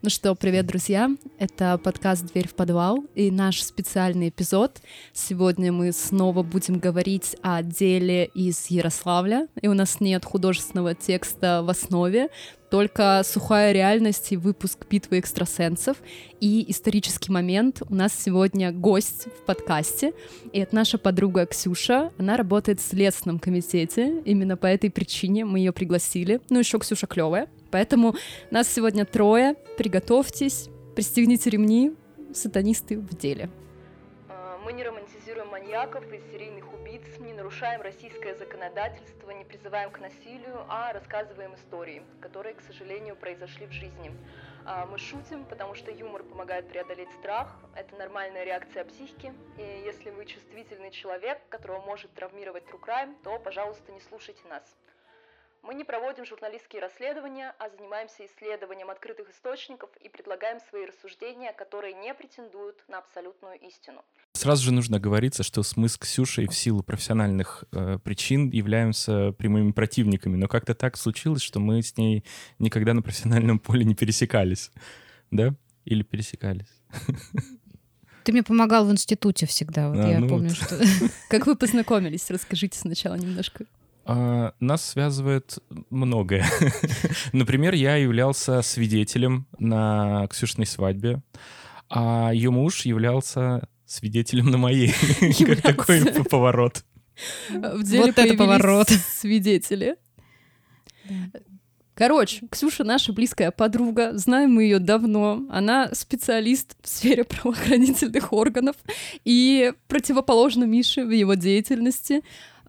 Ну что, привет, друзья! Это подкаст «Дверь в подвал» и наш специальный эпизод. Сегодня мы снова будем говорить о деле из Ярославля, и у нас нет художественного текста в основе, только сухая реальность и выпуск «Битвы экстрасенсов». И исторический момент. У нас сегодня гость в подкасте, и это наша подруга Ксюша. Она работает в Следственном комитете. Именно по этой причине мы ее пригласили. Ну, еще Ксюша клевая. Поэтому нас сегодня трое. Приготовьтесь, пристегните ремни, сатанисты в деле. А, мы не романтизируем маньяков и серийных убийц, не нарушаем российское законодательство, не призываем к насилию, а рассказываем истории, которые, к сожалению, произошли в жизни. А, мы шутим, потому что юмор помогает преодолеть страх, это нормальная реакция психики, и если вы чувствительный человек, которого может травмировать true crime, то, пожалуйста, не слушайте нас. Мы не проводим журналистские расследования, а занимаемся исследованием открытых источников и предлагаем свои рассуждения, которые не претендуют на абсолютную истину. Сразу же нужно говориться, что мы с Ксюшей в силу профессиональных э, причин являемся прямыми противниками, но как-то так случилось, что мы с ней никогда на профессиональном поле не пересекались, да? Или пересекались? Ты мне помогал в институте всегда, вот а, я ну помню, вот. что... Как вы познакомились? Расскажите сначала немножко. А, нас связывает многое. Например, я являлся свидетелем на Ксюшной свадьбе, а ее муж являлся свидетелем на моей. Как такой поворот. В деле вот это поворот. Свидетели. Короче, Ксюша наша близкая подруга, знаем мы ее давно. Она специалист в сфере правоохранительных органов и противоположно Мише в его деятельности.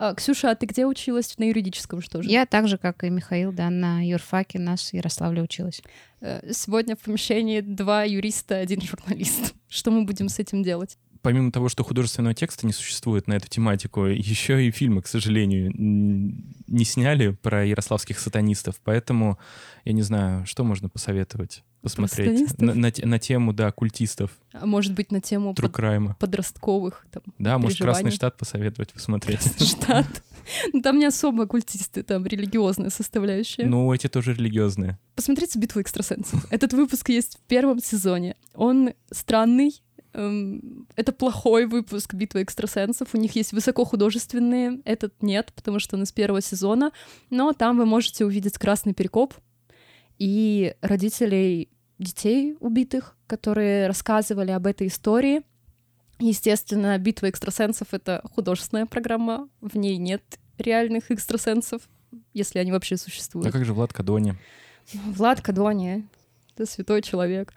А, Ксюша, а ты где училась? На юридическом, что же? Я так же, как и Михаил, да, на юрфаке нас в Ярославле училась. Э, сегодня в помещении два юриста, один журналист. Что мы будем с этим делать? Помимо того, что художественного текста не существует на эту тематику, еще и фильмы, к сожалению, не сняли про ярославских сатанистов, поэтому я не знаю, что можно посоветовать посмотреть на, на, на тему, да, культистов. А может быть, на тему под, подростковых там, Да, может, Красный штат посоветовать посмотреть. Штат. Ну, там не особо культисты, там религиозная составляющая. Ну, эти тоже религиозные. Посмотрите «Битву экстрасенсов». Этот выпуск есть в первом сезоне. Он странный, это плохой выпуск «Битвы экстрасенсов». У них есть высокохудожественные, этот нет, потому что он из первого сезона. Но там вы можете увидеть красный перекоп и родителей детей убитых, которые рассказывали об этой истории. Естественно, «Битва экстрасенсов» — это художественная программа, в ней нет реальных экстрасенсов, если они вообще существуют. А как же Влад Кадони? Влад Кадони — это святой человек.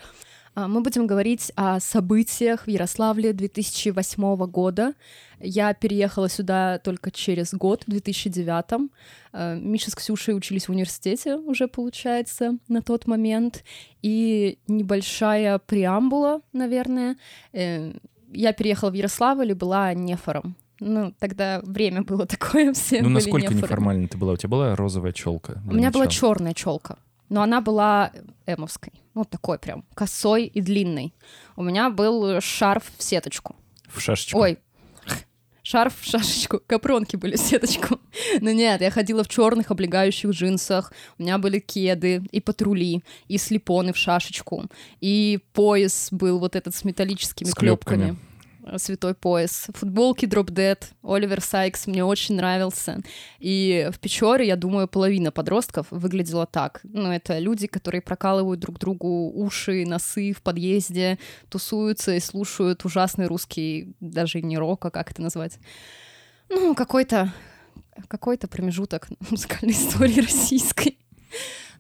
А, мы будем говорить о событиях в Ярославле 2008 года. Я переехала сюда только через год, в 2009. А, Миша с Ксюшей учились в университете уже, получается, на тот момент. И небольшая преамбула, наверное. Э, я переехала в Ярославль и была нефором. Ну, тогда время было такое, все Ну, насколько нефорами. неформально ты была? У тебя была розовая челка? У меня начала? была черная челка но она была эмовской. Ну, такой прям косой и длинной. У меня был шарф в сеточку. В шашечку? Ой, шарф в шашечку, капронки были в сеточку. Но нет, я ходила в черных облегающих джинсах, у меня были кеды и патрули, и слепоны в шашечку, и пояс был вот этот с металлическими с клепками. клепками. Святой пояс. Футболки Drop Dead, Оливер Сайкс мне очень нравился. И в Печоре, я думаю, половина подростков выглядела так. Ну, это люди, которые прокалывают друг другу уши, носы в подъезде, тусуются и слушают ужасный русский, даже не рок, а как это назвать? Ну, какой-то какой-то промежуток музыкальной истории российской.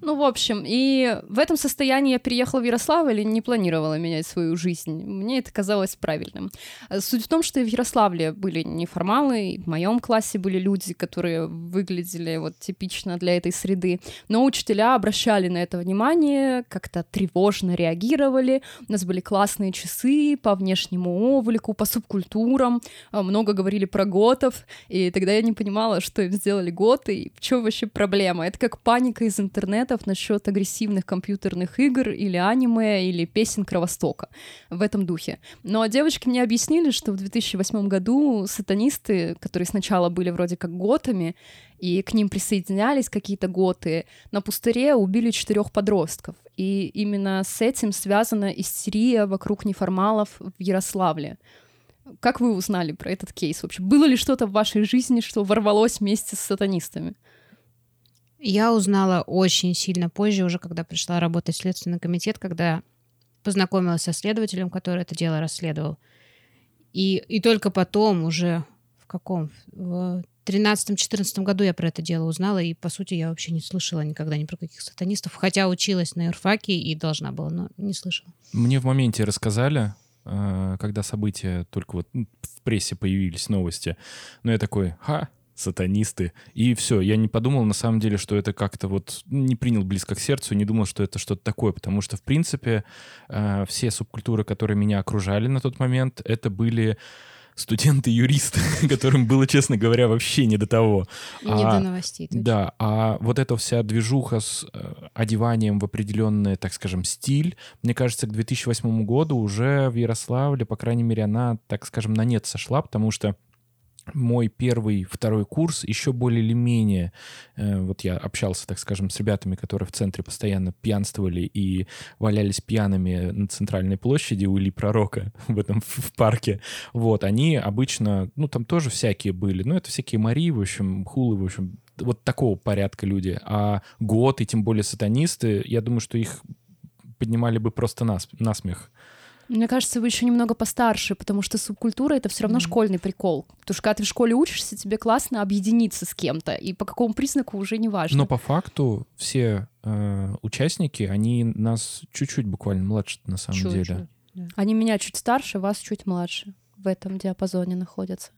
Ну, в общем, и в этом состоянии я переехала в Ярославль и не планировала менять свою жизнь. Мне это казалось правильным. Э, суть в том, что и в Ярославле были неформалы, и в моем классе были люди, которые выглядели вот типично для этой среды, но учителя обращали на это внимание, как-то тревожно реагировали. У нас были классные часы по внешнему облику, по субкультурам, э, много говорили про готов, и тогда я не понимала, что им сделали готы, и в чем вообще проблема. Это как паника из интернета, комментов насчет агрессивных компьютерных игр или аниме, или песен Кровостока в этом духе. Но девочки мне объяснили, что в 2008 году сатанисты, которые сначала были вроде как готами, и к ним присоединялись какие-то готы, на пустыре убили четырех подростков. и именно с этим связана истерия вокруг неформалов в Ярославле. Как вы узнали про этот кейс вообще? Было ли что-то в вашей жизни, что ворвалось вместе с сатанистами? Я узнала очень сильно позже, уже когда пришла работать в Следственный комитет, когда познакомилась со следователем, который это дело расследовал. И, и только потом, уже в каком? В 13-14 году я про это дело узнала, и, по сути, я вообще не слышала никогда ни про каких сатанистов, хотя училась на юрфаке и должна была, но не слышала. Мне в моменте рассказали, э, когда события только вот в прессе появились новости, но я такой, ха, сатанисты. И все, я не подумал на самом деле, что это как-то вот не принял близко к сердцу, не думал, что это что-то такое, потому что, в принципе, э, все субкультуры, которые меня окружали на тот момент, это были студенты-юристы, которым было, честно говоря, вообще не до того. Не а, до новостей. Точно. Да, а вот эта вся движуха с э, одеванием в определенный, так скажем, стиль, мне кажется, к 2008 году уже в Ярославле, по крайней мере, она, так скажем, на нет сошла, потому что мой первый, второй курс. Еще более или менее, э, вот я общался, так скажем, с ребятами, которые в центре постоянно пьянствовали и валялись пьяными на центральной площади у Ильи Пророка в этом в парке, вот, они обычно, ну, там тоже всякие были, ну, это всякие Марии, в общем, хулы, в общем, вот такого порядка люди, а год и тем более сатанисты, я думаю, что их поднимали бы просто нас, насмех. Мне кажется, вы еще немного постарше, потому что субкультура это все равно mm. школьный прикол. Потому что когда ты в школе учишься, тебе классно объединиться с кем-то, и по какому признаку уже не важно. Но по факту все э, участники, они нас чуть-чуть буквально младше на самом чуть-чуть, деле. Да. Они меня чуть старше, вас чуть младше. В этом диапазоне находятся.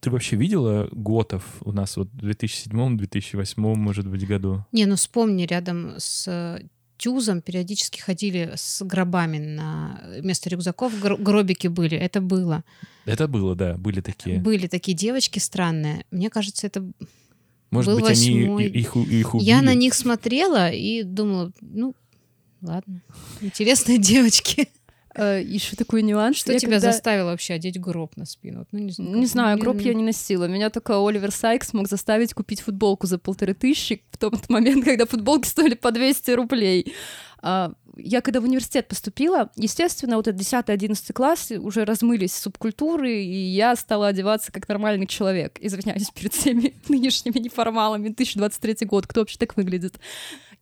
Ты вообще видела готов у нас вот в 2007-2008, может быть, году? Не, ну вспомни, рядом с тюзом периодически ходили с гробами на вместо рюкзаков гробики были. Это было. Это было, да, были такие. Были такие девочки странные. Мне кажется, это может был быть, восьмой. они их, их убили? Я на них смотрела и думала, ну, ладно, интересные девочки. Э, еще такой нюанс. Что тебя когда... заставило вообще одеть гроб на спину? Ну, не, знаю, не знаю, гроб я не носила. Меня только Оливер Сайкс мог заставить купить футболку за полторы тысячи в тот момент, когда футболки стоили по 200 рублей. А, я когда в университет поступила, естественно, вот этот 10-11 класс уже размылись субкультуры, и я стала одеваться как нормальный человек. Извиняюсь перед всеми нынешними неформалами. 2023 год, кто вообще так выглядит?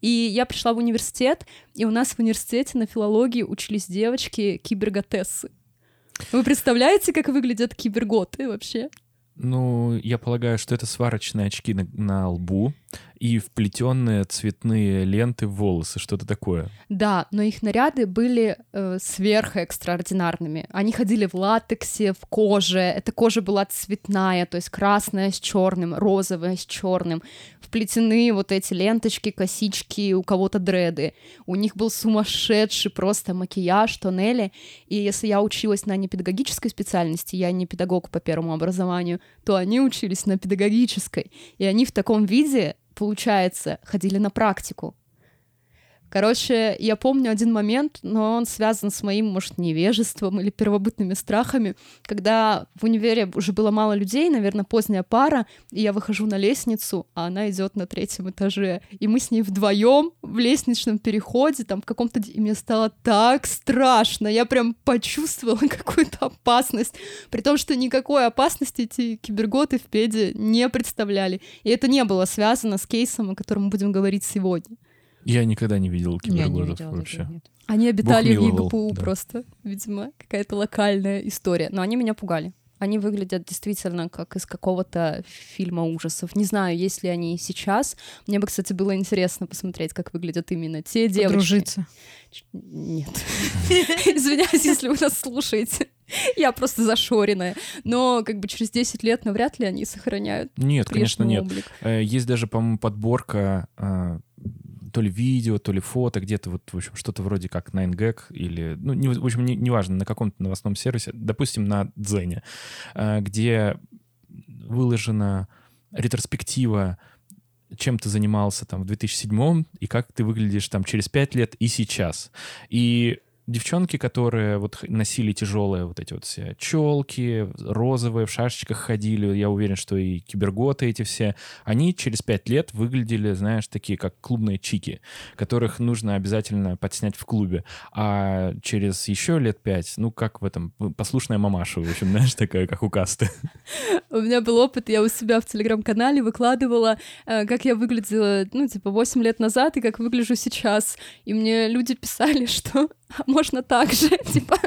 И я пришла в университет, и у нас в университете на филологии учились девочки киберготессы. Вы представляете, как выглядят киберготы вообще? Ну, я полагаю, что это сварочные очки на, на лбу, и вплетенные цветные ленты в волосы, что-то такое. Да, но их наряды были э, сверхэкстраординарными. Они ходили в латексе, в коже. Эта кожа была цветная, то есть красная с черным, розовая с черным. Вплетены вот эти ленточки, косички, у кого-то дреды. У них был сумасшедший просто макияж, тоннели. И если я училась на непедагогической специальности, я не педагог по первому образованию, то они учились на педагогической. И они в таком виде получается, ходили на практику. Короче, я помню один момент, но он связан с моим, может, невежеством или первобытными страхами, когда в универе уже было мало людей, наверное, поздняя пара, и я выхожу на лестницу, а она идет на третьем этаже, и мы с ней вдвоем в лестничном переходе, там в каком-то... И мне стало так страшно, я прям почувствовала какую-то опасность, при том, что никакой опасности эти киберготы в педе не представляли. И это не было связано с кейсом, о котором мы будем говорить сегодня. Я никогда не видел киберботов вообще. Они обитали в ЕГПУ да. просто, видимо, какая-то локальная история. Но они меня пугали. Они выглядят действительно как из какого-то фильма ужасов. Не знаю, есть ли они сейчас. Мне бы, кстати, было интересно посмотреть, как выглядят именно те девочки. Подружиться. Нет. Извиняюсь, если вы нас слушаете. Я просто зашоренная. Но как бы через 10 лет навряд ли они сохраняют Нет, конечно, нет. Облик. Э, есть даже, по-моему, подборка а, то ли видео, то ли фото, где-то вот, в общем, что-то вроде как 9gag или, ну, не, в общем, неважно, не на каком-то новостном сервисе, допустим, на Дзене, э, где выложена ретроспектива чем ты занимался там в 2007 и как ты выглядишь там через 5 лет и сейчас. И девчонки, которые вот носили тяжелые вот эти вот все челки, розовые, в шашечках ходили, я уверен, что и киберготы эти все, они через пять лет выглядели, знаешь, такие, как клубные чики, которых нужно обязательно подснять в клубе. А через еще лет пять, ну, как в этом, послушная мамаша, в общем, знаешь, такая, как у касты. У меня был опыт, я у себя в телеграм-канале выкладывала, э, как я выглядела, ну, типа, 8 лет назад и как выгляжу сейчас. И мне люди писали, что «А можно так же, типа,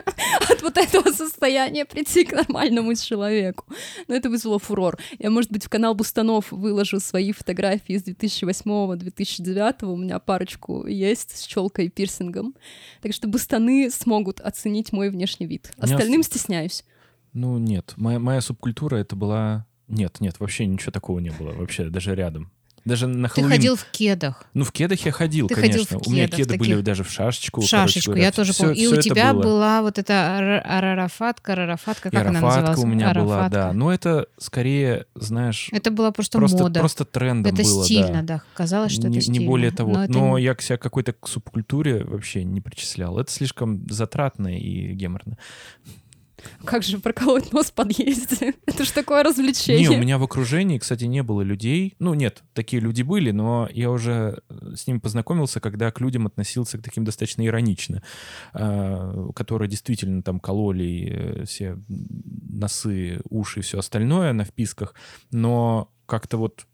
от вот этого состояния прийти к нормальному человеку. Но это вызвало фурор. Я, может быть, в канал Бустанов выложу свои фотографии из 2008-2009. У меня парочку есть с челкой и пирсингом. Так что Бустаны смогут оценить мой внешний вид. Остальным стесняюсь. Ну, нет, моя, моя субкультура это была... Нет, нет, вообще ничего такого не было, вообще, даже рядом. Даже на Ты Хэллоуин... ходил в кедах. Ну, в кедах я ходил, Ты ходил конечно. в У меня кедах кеды были таких. даже в шашечку. В короче шашечку, говоря. я тоже Всё- помню. И всё у тебя было. была вот эта ар- арарафатка, рарафатка, И как она арафатка называлась? у меня была, Арафатка. да. Но это скорее, знаешь, Это была просто, просто, мода. просто трендом это было, стильно, да. да. Казалось, что не, это не стильно. более того. Но, Но, не- я к себя какой-то субкультуре вообще не причислял. Это слишком затратно и геморно. Как же проколоть нос в подъезде? Это ж такое Не, развлечение. у меня в окружении, кстати, не было людей. Ну, нет, такие люди были, но я уже э, с ними познакомился, когда к людям относился к таким достаточно иронично, а, которые действительно там кололи э, все носы, уши и все остальное на вписках, но как-то вот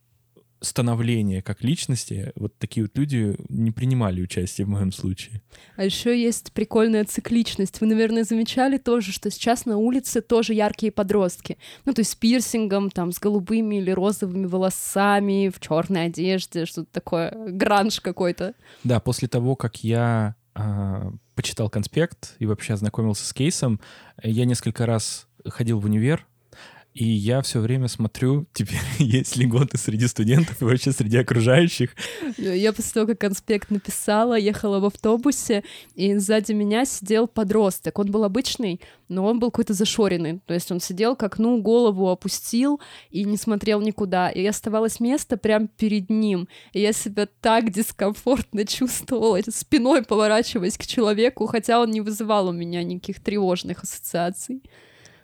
становление как личности, вот такие вот люди не принимали участие в моем случае. А еще есть прикольная цикличность. Вы, наверное, замечали тоже, что сейчас на улице тоже яркие подростки. Ну, то есть с пирсингом, там, с голубыми или розовыми волосами, в черной одежде, что-то такое, гранж какой-то. Да, после того, как я а, почитал конспект и вообще ознакомился с кейсом, я несколько раз ходил в универ, и я все время смотрю, теперь есть ли готы среди студентов и вообще среди окружающих. Я после того, как конспект написала, ехала в автобусе, и сзади меня сидел подросток. Он был обычный, но он был какой-то зашоренный. То есть он сидел к окну, голову опустил и не смотрел никуда. И оставалось место прямо перед ним. И я себя так дискомфортно чувствовала, спиной поворачиваясь к человеку, хотя он не вызывал у меня никаких тревожных ассоциаций.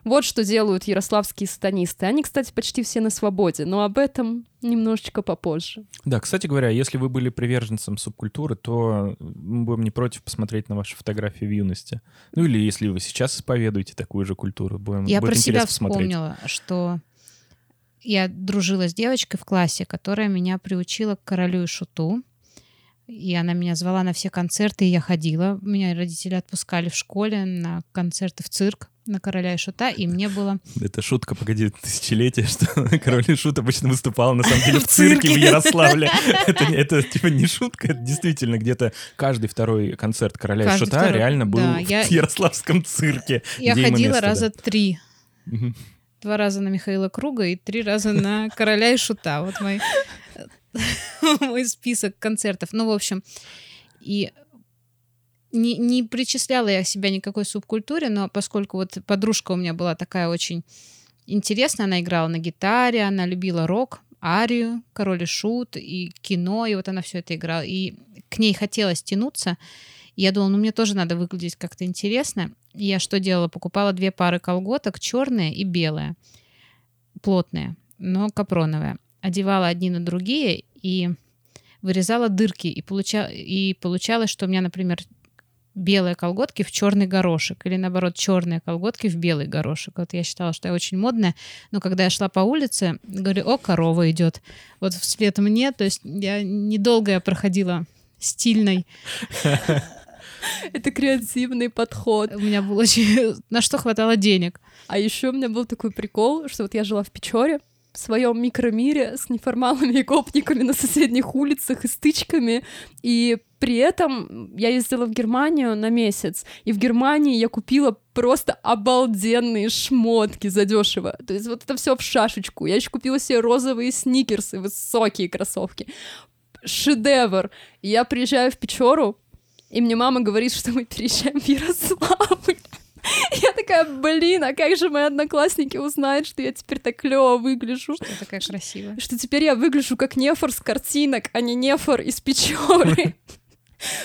Вот что делают ярославские сатанисты. Они, кстати, почти все на свободе, но об этом немножечко попозже. Да, кстати говоря, если вы были приверженцем субкультуры, то мы будем не против посмотреть на ваши фотографии в юности. Ну или если вы сейчас исповедуете такую же культуру, будем, Я будет про себя интересно посмотреть. вспомнила, что я дружила с девочкой в классе, которая меня приучила к королю и шуту. И она меня звала на все концерты, и я ходила. Меня родители отпускали в школе на концерты в цирк на короля и шута, и мне было... Это шутка, погоди, тысячелетия, что король и шут обычно выступал на самом деле в цирке в. Ярославле. Это, это типа не шутка, это действительно где-то каждый второй концерт короля и шута реально был в Ярославском цирке. Я ходила раза три. Два раза на Михаила Круга и три раза на короля и шута. Вот мой, мой список концертов. Ну, в общем, и не, не причисляла я себя никакой субкультуре, но поскольку вот подружка у меня была такая очень интересная, она играла на гитаре, она любила рок, арию, король и шут, и кино, и вот она все это играла. И к ней хотелось тянуться. И я думала, ну мне тоже надо выглядеть как-то интересно. И я что делала? Покупала две пары колготок, черные и белые, плотные, но капроновые. Одевала одни на другие и вырезала дырки. И, получа... и получалось, что у меня, например, белые колготки в черный горошек, или наоборот, черные колготки в белый горошек. Вот я считала, что я очень модная, но когда я шла по улице, говорю, о, корова идет. Вот вслед мне, то есть я недолго я проходила стильной. Это креативный подход. У меня был очень... На что хватало денег. А еще у меня был такой прикол, что вот я жила в Печоре, в своем микромире с неформалами и гопниками на соседних улицах и стычками. И при этом я ездила в Германию на месяц, и в Германии я купила просто обалденные шмотки задешево. То есть вот это все в шашечку. Я еще купила себе розовые сникерсы, высокие кроссовки. Шедевр. Я приезжаю в Печору, и мне мама говорит, что мы переезжаем в Ярославль. Я такая, блин, а как же мои одноклассники узнают, что я теперь так клево выгляжу? Я такая красивая. Что теперь я выгляжу как нефор с картинок, а не нефор из Печоры.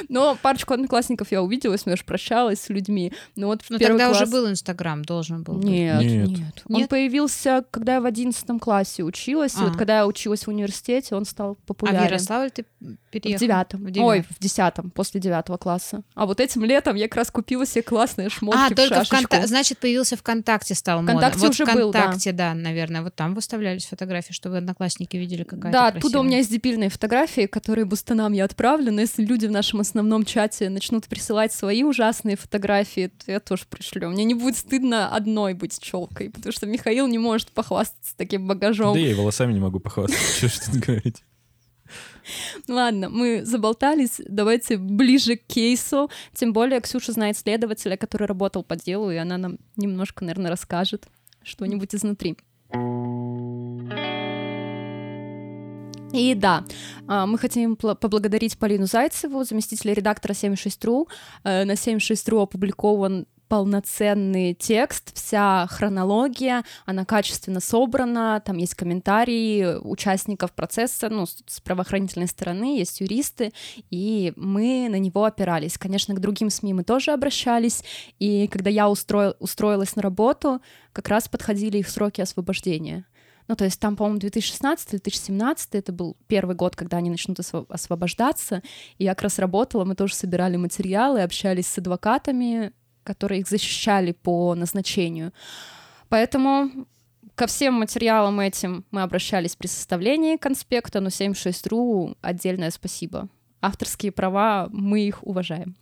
Но парочку одноклассников я увиделась, я уже прощалась с людьми. Но вот в Ну, первый тогда класс... уже был Инстаграм, должен был быть. Нет, Нет. нет, Он Нет? появился, когда я в одиннадцатом классе училась. И вот А. когда я училась в университете, он стал А популярен. в Ярославль ты переехал? В девятом. В девятом. Ой, в десятом, после девятого класса. А вот этим летом я как раз купила себе классные шмотки А, в только. ВКонтакте, значит, появился ВКонтакте стал модно. ВКонтакте вот уже был, да. ВКонтакте, да. наверное, вот там выставлялись фотографии, чтобы одноклассники видели, какая Да, оттуда у красивая. меня есть дебильные фотографии, которые бустанам я отправлю, но если люди в нашем основном чате начнут присылать свои ужасные фотографии, то я тоже пришлю. Мне не будет стыдно одной быть челкой, потому что Михаил не может похвастаться таким багажом. Да я и волосами не могу похвастаться, что тут говорить. Ладно, мы заболтались, давайте ближе к кейсу. Тем более Ксюша знает следователя, который работал по делу, и она нам немножко, наверное, расскажет что-нибудь изнутри. И да, а, мы хотим поблагодарить Полину Зайцеву, заместителя редактора 76.ru. Э, На 76.ru опубликован полноценный текст, вся хронология, она качественно собрана, там есть комментарии участников процесса, ну, с правоохранительной стороны, есть юристы, и мы на него опирались. Конечно, к другим СМИ мы тоже обращались, и когда я устроил, устроилась на работу, как раз подходили их сроки освобождения. Ну, то есть там, по-моему, 2016-2017, это был первый год, когда они начнут осво- освобождаться, и я как раз работала, мы тоже собирали материалы, общались с адвокатами, которые их защищали по назначению. Поэтому ко всем материалам этим мы обращались при составлении конспекта, но 76.ru отдельное спасибо. Авторские права, мы их уважаем.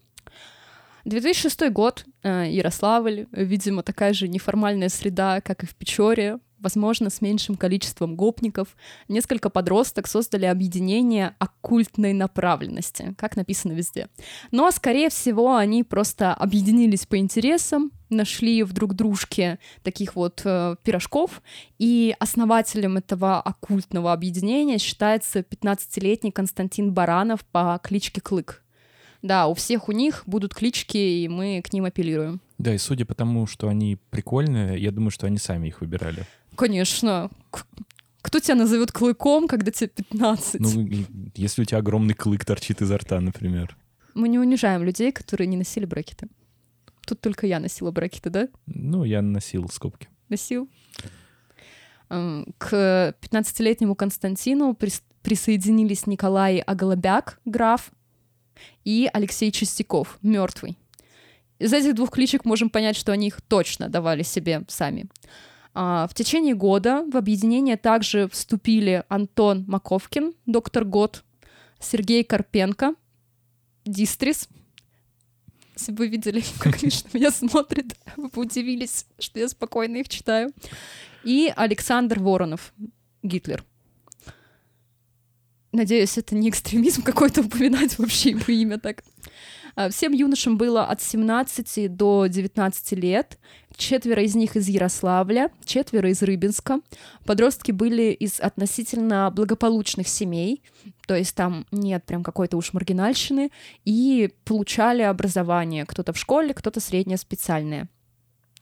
2006 год, э, Ярославль, видимо, такая же неформальная среда, как и в Печоре, возможно, с меньшим количеством гопников. Несколько подросток создали объединение оккультной направленности, как написано везде. Но, скорее всего, они просто объединились по интересам, нашли в друг дружке таких вот э, пирожков, и основателем этого оккультного объединения считается 15-летний Константин Баранов по кличке Клык. Да, у всех у них будут клички, и мы к ним апеллируем. Да, и судя по тому, что они прикольные, я думаю, что они сами их выбирали. Конечно. Кто тебя назовет клыком, когда тебе 15? Ну, если у тебя огромный клык торчит изо рта, например. Мы не унижаем людей, которые не носили брекеты. Тут только я носила брекеты, да? Ну, я носил скобки. Носил. М, К 15-летнему Константину прис- присоединились Николай Оголобяк, граф, и Алексей Чистяков, мертвый. Из этих двух кличек можем понять, что они их точно давали себе сами. А, В течение года в объединение также вступили Антон Маковкин, доктор Год, Сергей Карпенко, Дистрис. Если вы видели, как Миша на меня смотрит, вы бы удивились, что я спокойно их читаю. И Александр Воронов, Гитлер. Надеюсь, это не экстремизм какой-то упоминать вообще его имя так. А, Всем юношам было от 17 до 19 лет. Четверо из них из Ярославля, четверо из Рыбинска. Подростки были из относительно благополучных семей, то есть там нет прям какой-то уж маргинальщины, и получали образование. Кто-то в школе, кто-то среднее специальное.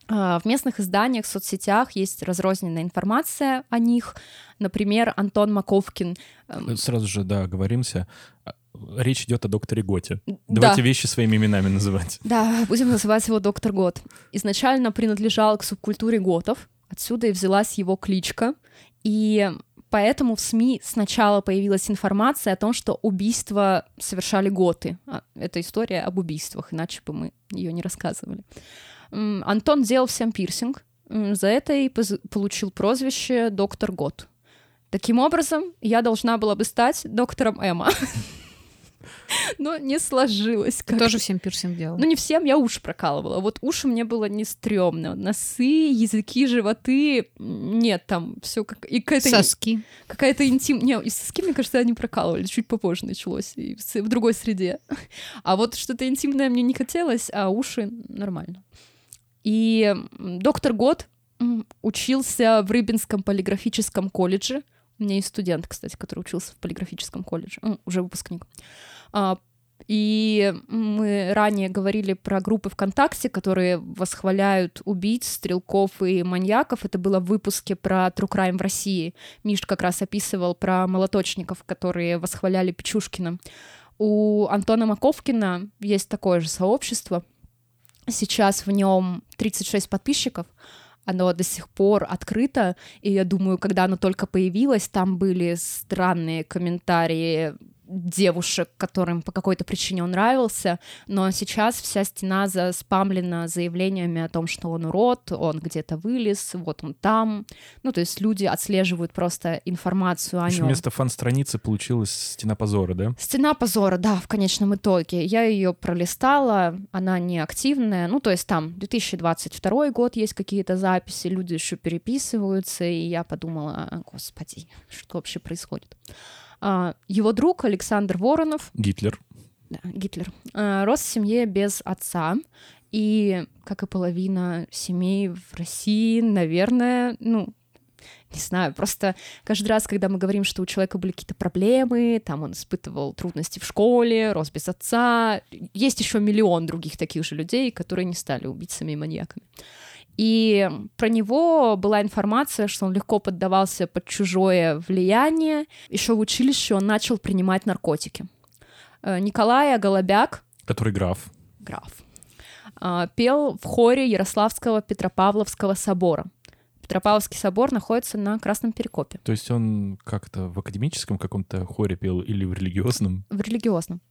А, В местных изданиях, в соцсетях есть разрозненная информация о них. Например, Антон Маковкин. эм, Сразу же, да, оговоримся. Речь идет о докторе Готе. Да. Давайте вещи своими именами называть. Да, будем называть его доктор Гот. Изначально принадлежал к субкультуре готов, отсюда и взялась его кличка. И поэтому в СМИ сначала появилась информация о том, что убийства совершали готы. А, Это история об убийствах, иначе бы мы ее не рассказывали. Антон делал всем пирсинг, за это и получил прозвище доктор Гот. Таким образом, я должна была бы стать доктором Эма. Но не сложилось. Как-то. тоже всем пирсинг делал? Ну, не всем, я уши прокалывала. Вот уши мне было не стрёмно. Носы, языки, животы. Нет, там все как... И какая-то, Соски. какая-то интим... Не, и соски, мне кажется, они прокалывали. Чуть попозже началось. И в, другой среде. А вот что-то интимное мне не хотелось, а уши нормально. И доктор Год учился в Рыбинском полиграфическом колледже. У меня есть студент, кстати, который учился в полиграфическом колледже. Уже выпускник. А, И мы ранее говорили про группы ВКонтакте, которые восхваляют убийц, стрелков и маньяков. Это было в выпуске про True Crime в России. Миш как раз описывал про молоточников, которые восхваляли Печушкина. У Антона Маковкина есть такое же сообщество. Сейчас в нем 36 подписчиков. Оно до сих пор открыто, и я думаю, когда оно только появилось, там были странные комментарии девушек, которым по какой-то причине он нравился, но сейчас вся стена заспамлена заявлениями о том, что он урод, он где-то вылез, вот он там. Ну, то есть люди отслеживают просто информацию о нем. вместо фан-страницы получилась стена позора, да? Стена позора, да, в конечном итоге. Я ее пролистала, она не активная. Ну, то есть там 2022 год есть какие-то записи, люди еще переписываются, и я подумала, господи, что вообще происходит. А, Его друг Александр Воронов, Гитлер. да, Гитлер, а, рос в семье без отца, и, как и половина семей в России, наверное, ну, не знаю, просто каждый раз, когда мы говорим, что у человека были какие-то проблемы, там он испытывал трудности в школе, рос без отца, есть еще миллион других таких же людей, которые не стали убийцами и маньяками. И про него была информация, что он легко поддавался под чужое влияние. Еще в училище он начал принимать наркотики. Э, Николай Голобяк, Который граф. граф, а, пел в хоре Ярославского Петропавловского собора. Петропавловский собор находится на Красном Перекопе, То есть он как-то в академическом каком-то хоре пел или в религиозном? в религиозном.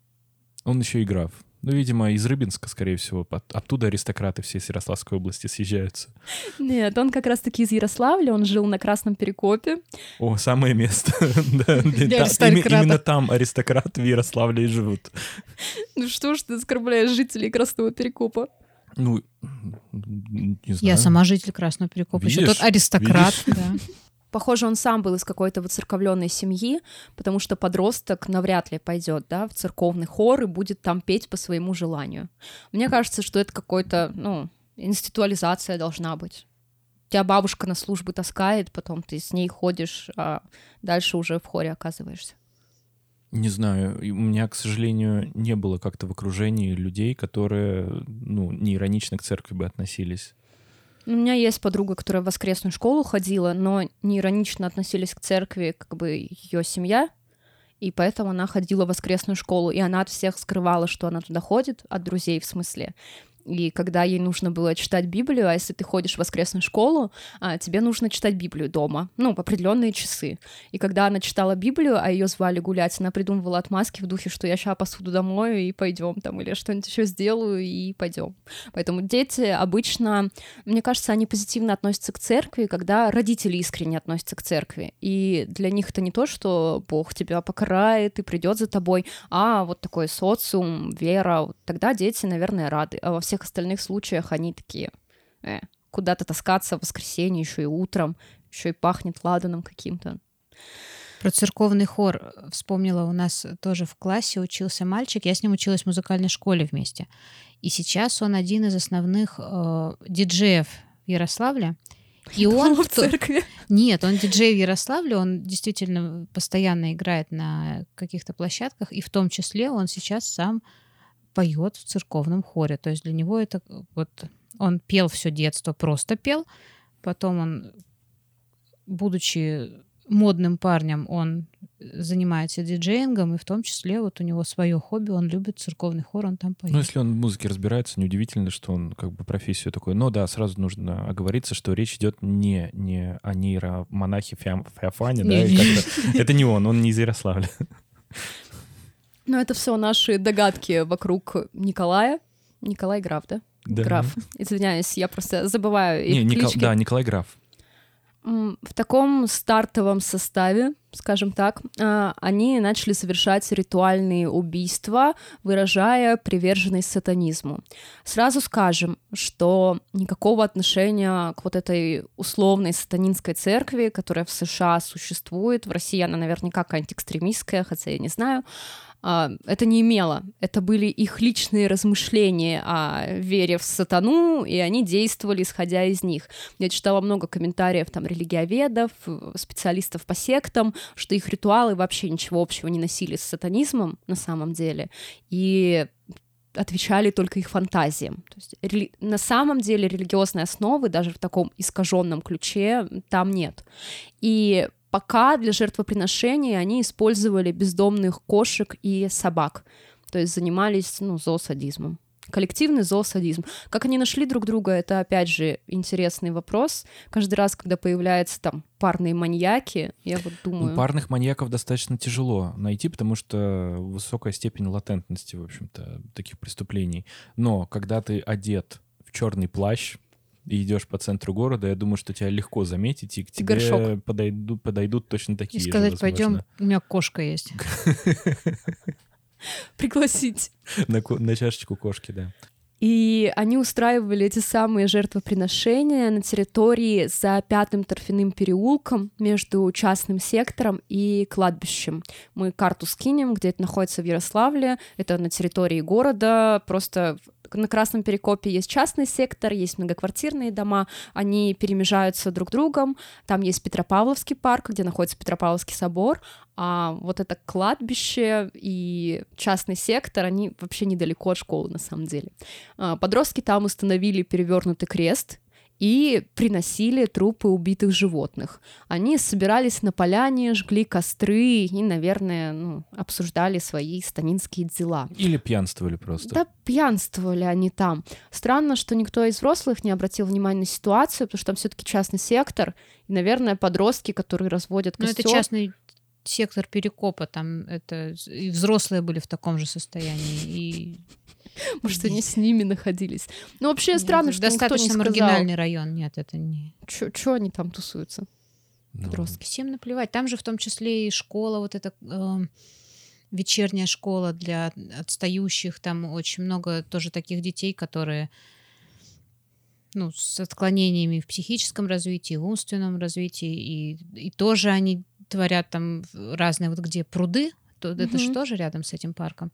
Он еще и граф. Ну, видимо, из Рыбинска, скорее всего. От- Оттуда аристократы все с Ярославской области съезжаются. Нет, он как раз-таки из Ярославля, он жил на Красном Перекопе. О, самое место. Именно там аристократы в Ярославле и живут. Ну что ж ты оскорбляешь жителей Красного Перекопа? Ну, не знаю. Я сама житель Красного Перекопа. Еще тот аристократ. Да. Похоже, он сам был из какой-то воцерковленной семьи, потому что подросток навряд ли пойдет, да, в церковный хор и будет там петь по своему желанию. Мне кажется, что это какой-то, ну, институализация должна быть. Тебя бабушка на службы таскает, потом ты с ней ходишь, а дальше уже в хоре оказываешься. Не знаю, у меня, к сожалению, не было как-то в окружении людей, которые, ну, не иронично к церкви бы относились. У меня есть подруга, которая в воскресную школу ходила, но не иронично относились к церкви, как бы ее семья, и поэтому она ходила в воскресную школу, и она от всех скрывала, что она туда ходит, от друзей в смысле. И когда ей нужно было читать Библию, а если ты ходишь в воскресную школу, а, тебе нужно читать Библию дома, ну, в определенные часы. И когда она читала Библию, а ее звали гулять, она придумывала отмазки в духе, что я сейчас посуду домою и пойдем там, или что-нибудь еще сделаю и пойдем. Поэтому дети обычно, мне кажется, они позитивно относятся к церкви, когда родители искренне относятся к церкви. И для них это не то, что Бог тебя покарает и придет за тобой, а вот такой социум, вера. Тогда дети, наверное, рады. А во всех остальных случаях они такие, «Э, куда-то таскаться в воскресенье еще и утром, еще и пахнет ладаном каким-то. Про церковный хор вспомнила. У нас тоже в классе учился мальчик. Я с ним училась в музыкальной школе вместе. И сейчас он один из основных э, диджеев в Ярославле. И он... в церкви. Нет, он диджей в Ярославле, он действительно постоянно играет на каких-то площадках, и в том числе он сейчас сам поет в церковном хоре. То есть для него это вот он пел все детство, просто пел. Потом он, будучи модным парнем, он занимается диджеингом, и в том числе вот у него свое хобби, он любит церковный хор, он там поет. Ну, если он в музыке разбирается, неудивительно, что он как бы профессию такой. Но да, сразу нужно оговориться, что речь идет не, не о нейромонахе Феофане, да, это не он, он не из Ярославля. Но это все наши догадки вокруг Николая. Николай Граф, да? Да. Граф. Извиняюсь, я просто забываю их Не, Никол- да, Николай Граф. В таком стартовом составе, скажем так, а, они начали совершать ритуальные убийства, выражая приверженность сатанизму. Сразу скажем, что никакого отношения к вот этой условной сатанинской церкви, которая в США существует, в России она наверняка какая-нибудь экстремистская, хотя я не знаю, это не имело. Это были их личные размышления о вере в сатану, и они действовали, исходя из них. Я читала много комментариев там религиоведов, специалистов по сектам, что их ритуалы вообще ничего общего не носили с сатанизмом на самом деле, и отвечали только их фантазиям. То есть рели- на самом деле религиозной основы даже в таком искаженном ключе там нет. И пока для жертвоприношения они использовали бездомных кошек и собак, то есть занимались ну, зоосадизмом. Коллективный зоосадизм. Как они нашли друг друга, это опять же интересный вопрос. Каждый раз, когда появляются там парные маньяки, я вот думаю... Ну, парных маньяков достаточно тяжело найти, потому что высокая степень латентности, в общем-то, таких преступлений. Но когда ты одет в черный плащ, и идешь по центру города, я думаю, что тебя легко заметить, и к тебе Горшок. подойдут, подойдут точно И такие же, сказать, возможно. пойдем, у меня кошка есть. Пригласить. На, на чашечку кошки, да. И они устраивали эти самые жертвоприношения на территории за пятым торфяным переулком между частным сектором и кладбищем. Мы карту скинем, где это находится в Ярославле. Это на территории города. Просто на Красном Перекопе есть частный сектор, есть многоквартирные дома, они перемежаются друг другом. Там есть Петропавловский парк, где находится Петропавловский собор, а вот это кладбище и частный сектор, они вообще недалеко от школы на самом деле. А, Подростки там установили перевернутый крест и приносили трупы убитых животных. Они собирались на поляне, жгли костры и, наверное, ну, обсуждали свои станинские дела. Или пьянствовали просто. Да пьянствовали они там. Странно, что никто из взрослых не обратил внимания на ситуацию, потому что там все-таки частный сектор, и, наверное, подростки, которые разводят Ну, костер. это частный сектор Перекопа, там это и взрослые были в таком же состоянии, и Может, они с ними находились. Ну, вообще странно, Это что никто не достаточно сказал, маргинальный район, нет, это не... что они там тусуются. Подростки. Всем наплевать. Там же в том числе и школа, вот эта э, вечерняя школа для отстающих. Там очень много тоже таких детей, которые ну, с отклонениями в психическом развитии, в умственном развитии. И, и тоже они творят там разные, вот где пруды, то это же тоже рядом с этим парком.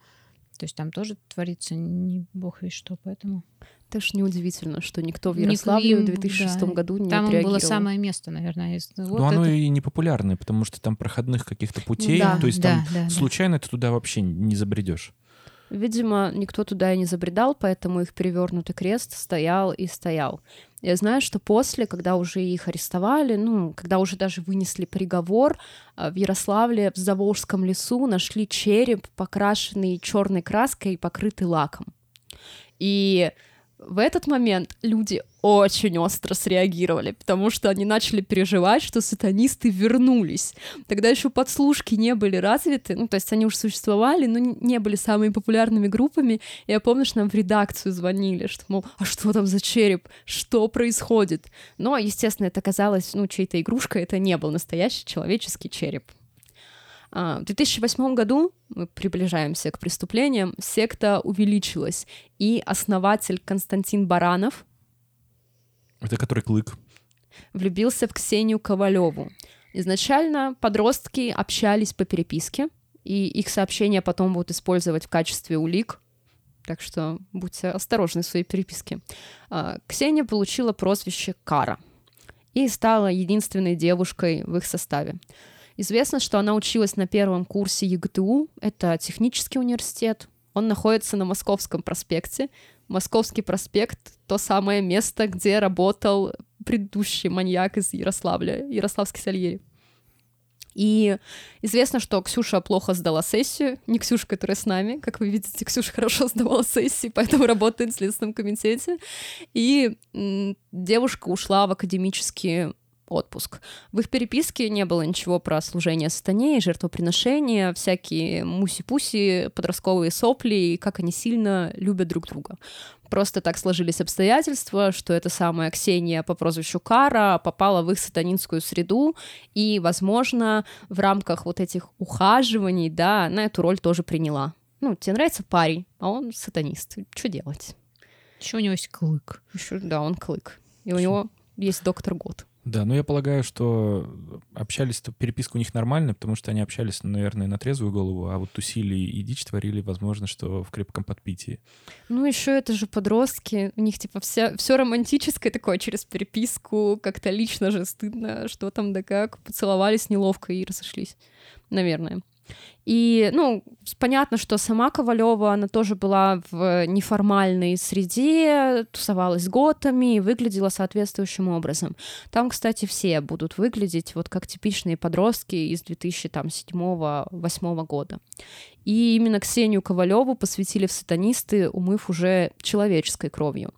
То есть там тоже творится не бог весь что, поэтому... Это ж неудивительно, что никто в Ярославле в им, 2006 да, году не Там отреагировал. было самое место, наверное. из- вот Ну, оно это- и не популярное, потому что там проходных каких-то путей, да, то есть да, там да, да. случайно ты туда вообще не забредешь. Видимо, никто туда и не забредал, поэтому их перевернутый крест стоял и стоял. Я знаю, что после, когда уже их арестовали, ну, когда уже даже вынесли приговор, а, в Ярославле в Заволжском лесу нашли череп, покрашенный черной краской и покрытый лаком. И в этот момент люди очень остро среагировали, потому что они начали переживать, что сатанисты вернулись. Тогда еще подслушки не были развиты, ну, то есть они уже существовали, но не были самыми популярными группами. Я помню, что нам в редакцию звонили, что, мол, а что там за череп? Что происходит? Но, естественно, это казалось, ну, чьей-то игрушкой, это не был настоящий человеческий череп. А, В 2008 году, мы приближаемся к преступлениям, секта увеличилась, и основатель Константин Баранов Это который клык. влюбился в Ксению Ковалеву. Изначально подростки общались по переписке, и их сообщения потом будут использовать в качестве улик, так что будьте осторожны в своей переписке. А, Ксения получила прозвище Кара и стала единственной девушкой в их составе. Известно, что она училась на первом курсе ЕГТУ, это технический университет, он находится на Московском проспекте. Московский проспект — то самое место, где работал предыдущий маньяк из Ярославля, Ярославский Сальери. И известно, что Ксюша плохо сдала сессию. Не Ксюша, которая с нами. Как вы видите, Ксюша хорошо сдавала сессии, поэтому работает в Следственном комитете. И девушка ушла в академический отпуск. В их переписке не было ничего про служение сатане и жертвоприношения, всякие муси-пуси, подростковые сопли и как они сильно любят друг друга. Просто так сложились обстоятельства, что эта самая Ксения по прозвищу Кара попала в их сатанинскую среду, и, возможно, в рамках вот этих ухаживаний, да, она эту роль тоже приняла. Ну, тебе нравится парень, а он сатанист. Что делать? Еще у него есть клык. Еще, да, он клык. И у него есть доктор Год. Да, но я полагаю, что общались, то переписка у них нормальная, потому что они общались, наверное, на трезвую голову, а вот тусили и дичь творили, возможно, что в крепком подпитии. Ну, еще это же подростки, у них типа вся, все романтическое такое через переписку, как-то лично же стыдно, что там да как, поцеловались неловко и разошлись, наверное. И, ну, понятно, что сама Ковалева, она тоже была в неформальной среде, тусовалась с готами и выглядела соответствующим образом. Там, кстати, все будут выглядеть вот как типичные подростки из 2007-2008 года. И именно Ксению Ковалеву посвятили в сатанисты, умыв уже человеческой кровью.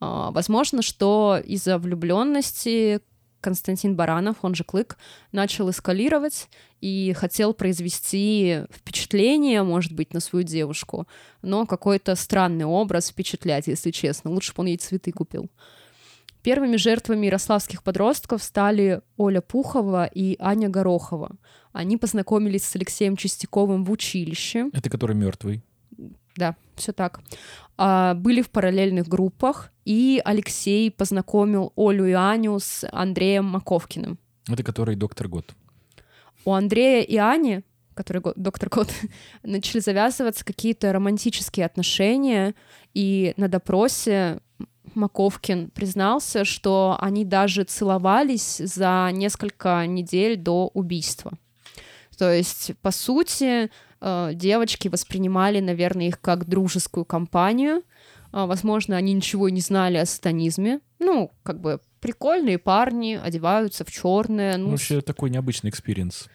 А, возможно, что из-за влюбленности Константин Баранов, он же Клык, начал эскалировать и хотел произвести впечатление, может быть, на свою девушку, но какой-то странный образ впечатлять, если честно. Лучше бы он ей цветы купил. Первыми жертвами ярославских подростков стали Оля Пухова и Аня Горохова. Они познакомились с Алексеем Чистяковым в училище. Это который мертвый. Да, все так. А, были в параллельных группах, и Алексей познакомил Олю и Аню с Андреем Маковкиным. Это который доктор Год. У Андрея и Ани, который го- доктор Год, начали завязываться какие-то романтические отношения, и на допросе Маковкин признался, что они даже целовались за несколько недель до убийства. То есть, по сути, э, девочки воспринимали, наверное, их как дружескую компанию. А, Возможно, они ничего не знали о сатанизме. Ну, как бы прикольные парни, одеваются в черное. Ну, Ну, вообще такой необычный experience.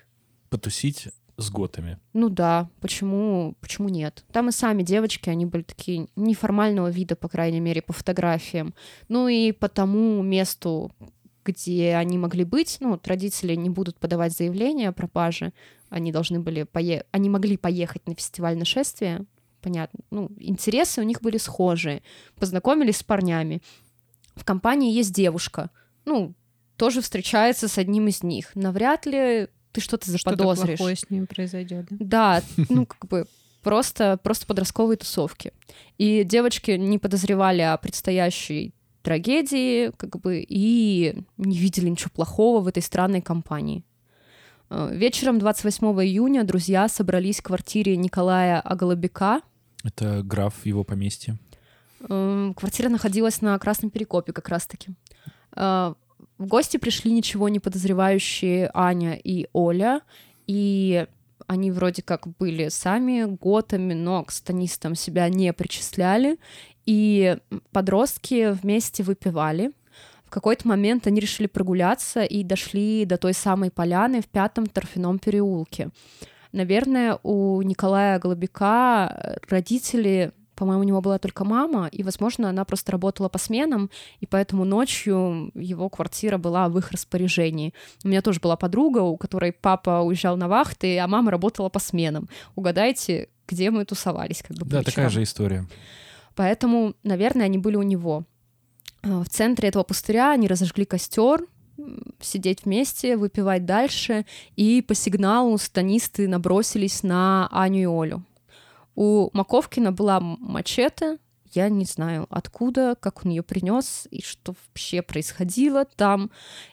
Потусить с готами. Ну да, почему, почему нет? Там и сами девочки, они были такие неформального вида, по крайней мере, по фотографиям. Ну и по тому месту, где они могли быть, ну, вот родители не будут подавать заявление о пропаже, они должны были пое... они могли поехать на фестиваль нашествия, понятно, ну, интересы у них были схожие, познакомились с парнями. В компании есть девушка, ну, тоже встречается с одним из них. Навряд ли ты что-то Что-то заподозришь. плохое с ним произойдет. да? Да, ну как бы просто, просто подростковые тусовки. И девочки не подозревали о предстоящей трагедии, как бы, и не видели ничего плохого в этой странной компании. Э, Вечером 28 июня друзья собрались в квартире Николая Аголобяка. Это граф его поместья. Эм, Квартира находилась на Красном Перекопе как раз-таки. Э, В гости пришли ничего не подозревающие Аня и Оля, и они вроде как были сами готами, но к станистам себя не причисляли, и подростки вместе выпивали. Какой-то момент они решили прогуляться и дошли до той самой поляны в пятом торфяном переулке. Наверное, у Николая Голубика э, родители, по-моему, у него была только мама, и, возможно, она просто работала по сменам, и поэтому ночью его квартира была в их распоряжении. У меня тоже была подруга, у которой папа уезжал на вахты, а мама работала по сменам. Угадайте, где мы тусовались, как бы Да, такая вечерам. же история. Поэтому, наверное, они были у него. А, В центре этого пустыря они разожгли костер, сидеть вместе, выпивать дальше, и по сигналу станисты набросились на Аню и Олю. У Маковкина была мачете, я не знаю откуда, как он ее принес и что вообще происходило там.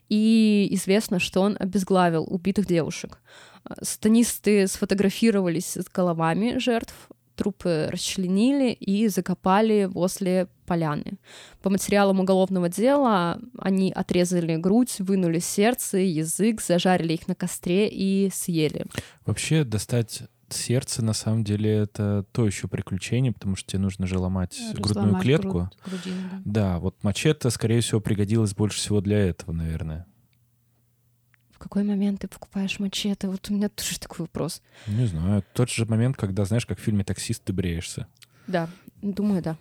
И известно, что он обезглавил убитых девушек. А, Станисты сфотографировались с головами жертв, трупы расчленили и закопали возле поляны. По материалам уголовного дела они отрезали грудь, вынули сердце, язык, зажарили их на костре и съели. Вообще достать сердце, на самом деле, это то еще приключение, потому что тебе нужно же ломать грудную Разломать клетку. груд- грудину, да. Да, вот мачете, скорее всего, пригодилось больше всего для этого, наверное. Какой момент ты покупаешь мачете? Вот у меня тоже такой вопрос. Не знаю, тот же момент, когда, знаешь, как в фильме «Таксист» ты бреешься. Да, думаю, да.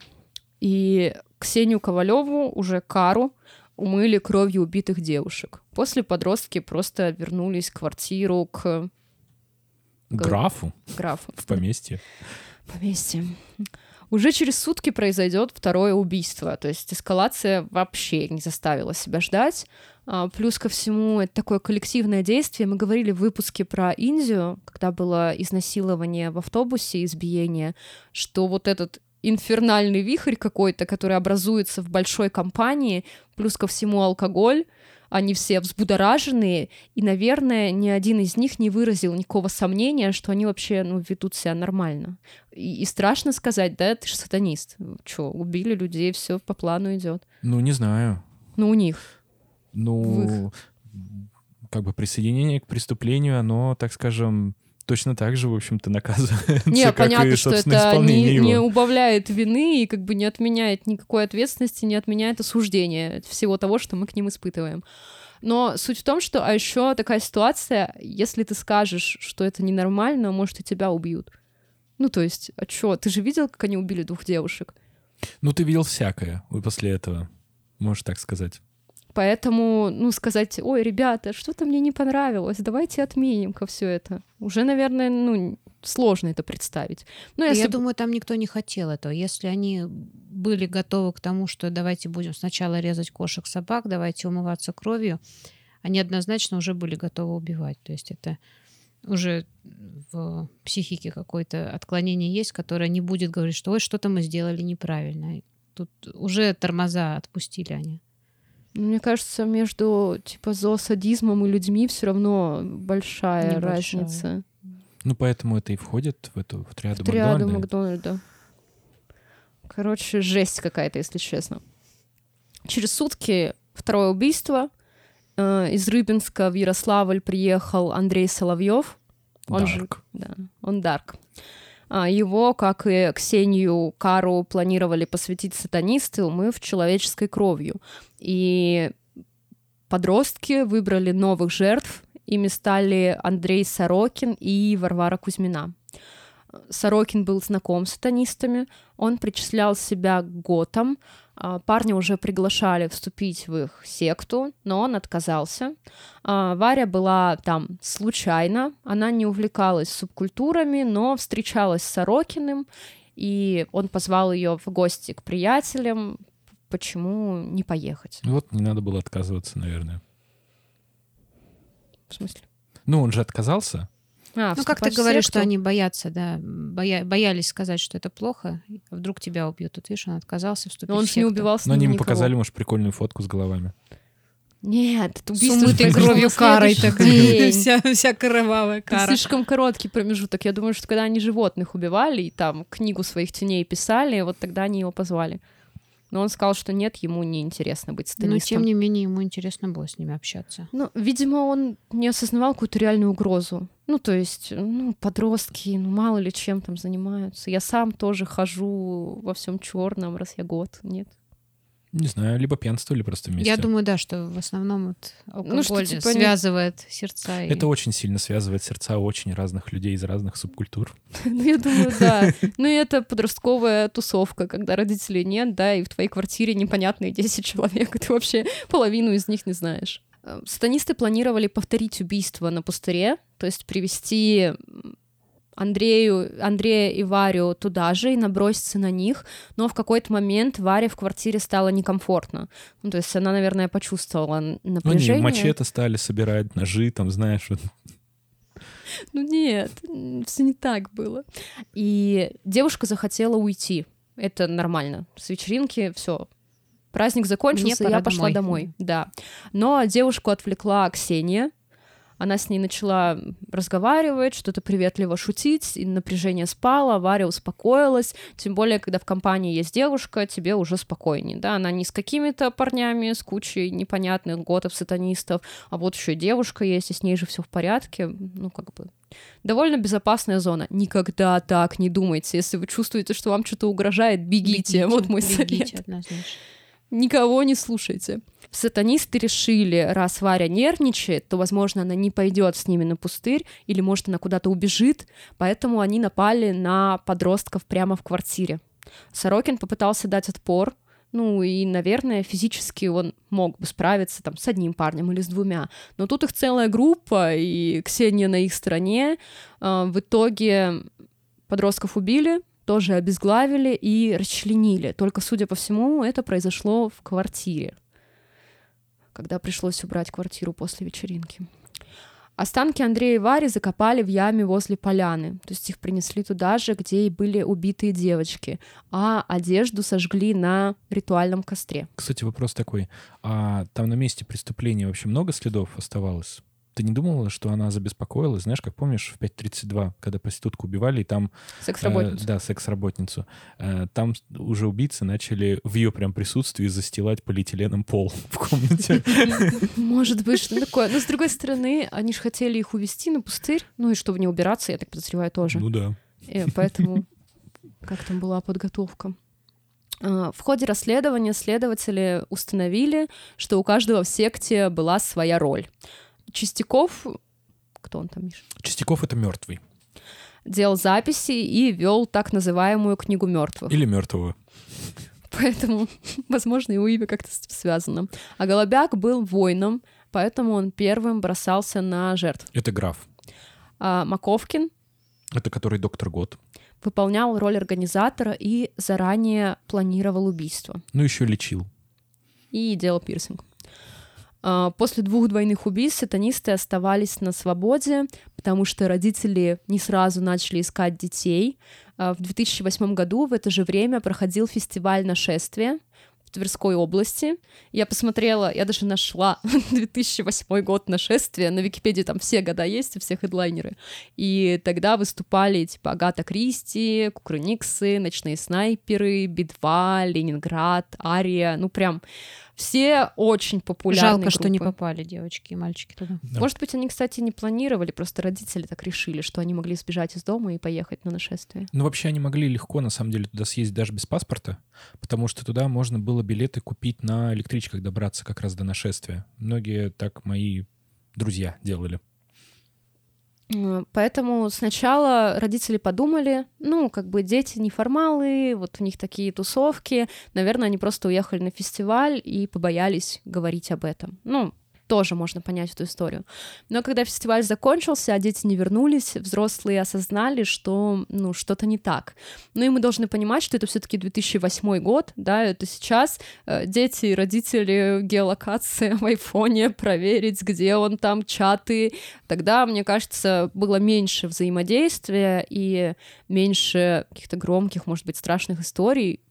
И Ксению Ковалеву, уже Кару, умыли кровью убитых девушек. После подростки просто вернулись в квартиру к Графу графу. в поместье. поместье. Уже через сутки произойдет второе убийство, то есть эскалация вообще не заставила себя ждать. А, Плюс ко всему, это такое коллективное действие. Мы говорили в выпуске про Индию, когда было изнасилование в автобусе, избиение, что вот этот инфернальный вихрь какой-то, который образуется в большой компании, плюс ко всему алкоголь, они все взбудораженные, и, наверное, ни один из них не выразил никакого сомнения, что они вообще ну, ведут себя нормально. И, и страшно сказать, да, ты же сатанист. Че, убили людей, все по плану идет. Ну, не знаю. Ну, у них. Ну, как бы присоединение к преступлению, оно, так скажем, точно так же, в общем-то, наказывается, Не, понятно, и, что это не, его. не убавляет вины и как бы не отменяет никакой ответственности, не отменяет осуждения всего того, что мы к ним испытываем. Но суть в том, что а еще такая ситуация, если ты скажешь, что это ненормально, может, и тебя убьют. Ну, то есть, а чё, ты же видел, как они убили двух девушек? Ну, ты видел всякое после этого, можешь так сказать. Поэтому, ну, сказать, ой, ребята, что-то мне не понравилось, давайте отменим-ка все это. Уже, наверное, ну, сложно это представить. Ну, если Я думаю, там никто не хотел этого. Если они были готовы к тому, что давайте будем сначала резать кошек, собак, давайте умываться кровью, они однозначно уже были готовы убивать. То есть это уже в психике какое-то отклонение есть, которое не будет говорить, что ой, что-то мы сделали неправильно. Тут уже тормоза отпустили они. Мне кажется, между типа зоосадизмом и людьми все равно большая Небольшая. разница. Ну, поэтому это и входит в эту в триаду В триаду Макдональда. Макдональда. Короче, жесть какая-то, если честно. Через сутки второе убийство. Э, Из Рыбинска в Ярославль приехал Андрей Соловьев. Он же Дарк. Да, он Дарк. А, Его, как и Ксению Кару, планировали посвятить сатанисты, умыв человеческой кровью. И подростки выбрали новых жертв. Ими стали Андрей Сорокин и Варвара Кузьмина. Сорокин был знаком с сатанистами, он причислял себя к готам, парня уже приглашали вступить в их секту, но он отказался. А, Варя была там случайно, она не увлекалась субкультурами, но встречалась с Сорокиным, и он позвал ее в гости к приятелям, почему не поехать? Ну Вот не надо было отказываться, наверное. В смысле? Ну, он же отказался. А, Ну, как ты говоришь, что они боятся, да, боя- боялись сказать, что это плохо, вдруг тебя убьют. Тут, видишь, он отказался вступить Но он в не секту. убивал с Но они ему показали, может, прикольную фотку с головами. Нет, это С убийство умытой произошло кровью карой такой. Вся, вся кровавая Это кара. слишком короткий промежуток. Я думаю, что когда они животных убивали и там книгу своих теней писали, вот тогда они его позвали. Но он сказал, что нет, ему не интересно быть Но, сатанистом. тем не менее, ему интересно было с ними общаться. Ну, видимо, он не осознавал какую-то реальную угрозу. Ну, то есть, ну, подростки, ну, мало ли чем там занимаются. Я сам тоже хожу во всем черном, раз я год, нет. Не знаю, либо пьянствовали просто вместе. Я думаю, да, что в основном вот алкоголь Ну, что, типа, не- связывает сердца. и- Это очень сильно связывает сердца очень разных людей из разных субкультур. Ну, я думаю, да. Ну, и это подростковая тусовка, когда родителей нет, да, и в твоей квартире непонятные 10 человек, и ты вообще половину из них не знаешь. Э, Сатанисты планировали повторить убийство на пустыре, то есть привести Андрею, Андрея и Варю туда же и наброситься на них, но в какой-то момент Варе в квартире стало некомфортно. Ну, то есть она, наверное, почувствовала Ну, они напряжение. мачете стали собирать, ножи, там, знаешь, вот. Ну нет, все не так было. И девушка захотела уйти. Это нормально. С вечеринки все. Праздник закончился, Мне я пора пошла домой. домой. Да. Но девушку отвлекла Ксения. Она с ней начала разговаривать, что-то приветливо шутить, и напряжение спало, Варя успокоилась, тем более, когда в компании есть девушка, тебе уже спокойнее, да, она не с какими-то парнями, с кучей непонятных готов, сатанистов, а вот еще девушка есть, и с ней же все в порядке, ну, как бы, довольно безопасная зона. Никогда так не думайте, если вы чувствуете, что вам что-то угрожает, бегите, вот мой бегите, совет. однозначно. Никого не слушайте. Сатанисты решили, раз Варя нервничает, то, возможно, она не пойдет с ними на пустырь, или, может, она куда-то убежит, поэтому они напали на подростков прямо в квартире. Сорокин попытался дать отпор, ну и, наверное, физически он мог бы справиться там с одним парнем или с двумя. Но тут их целая группа, и Ксения на их стороне. А, В итоге подростков убили, тоже обезглавили и расчленили. Только, судя по всему, это произошло в квартире, когда пришлось убрать квартиру после вечеринки. Останки Андрея и Вари закопали в яме возле поляны, то есть их принесли туда же, где и были убитые девочки, а одежду сожгли на ритуальном костре. Кстати, вопрос такой. А там на месте преступления вообще много следов оставалось? Ты не думала, что она забеспокоилась? Знаешь, как помнишь, в 5.32, когда проститутку убивали, и там... Секс-работницу. Э, да, секс-работницу. Э, там уже убийцы начали в ее прям присутствии застилать полиэтиленом пол в комнате. Может быть, что такое. Но, с другой стороны, они же хотели их увезти на пустырь, ну и чтобы не убираться, я так подозреваю, тоже. Ну да. И поэтому как там была подготовка. А, В ходе расследования следователи установили, что у каждого в секте была своя роль. Чистяков, кто он там, Миша, Чистяков — это мертвый. делал записи и вел так называемую книгу мертвых. Или мертвого. Поэтому, возможно, его имя как-то с этим связано. А Голобяк был воином, поэтому он первым бросался на жертв. Это граф. А Маковкин Это который доктор Год. выполнял роль организатора и заранее планировал убийство. Ну, еще лечил. и делал пирсинг. А, После двух двойных убийств сатанисты оставались на свободе, потому что родители не сразу начали искать детей. А, В 2008 году в это же время проходил фестиваль нашествия в Тверской области. Я посмотрела, я даже нашла 2008 год нашествия. На Википедии там все года есть, у всех хедлайнеры. И тогда выступали типа Агата Кристи, Кукрыниксы, Ночные снайперы, Би-2, Ленинград, Ария. Ну прям все очень популярные Жалко, что не группы. попали девочки и мальчики туда. Да. Может быть, они, кстати, не планировали, просто родители так решили, что они могли сбежать из дома и поехать на нашествие. Ну, вообще, они могли легко, на самом деле, туда съездить даже без паспорта, потому что туда можно было билеты купить на электричках добраться как раз до нашествия. Многие так мои друзья делали. Поэтому сначала родители подумали, ну, как бы дети неформалы, вот у них такие тусовки, наверное, они просто уехали на фестиваль и побоялись говорить об этом. Ну, тоже можно понять эту историю. Но когда фестиваль закончился, а дети не вернулись, взрослые осознали, что, ну, что-то не так. Ну и мы должны понимать, что это все таки 2008 год, да, это сейчас э, дети и родители геолокация в айфоне, проверить, где он там, чаты, тогда, мне кажется, было меньше взаимодействия и меньше каких-то громких, может быть, страшных историй,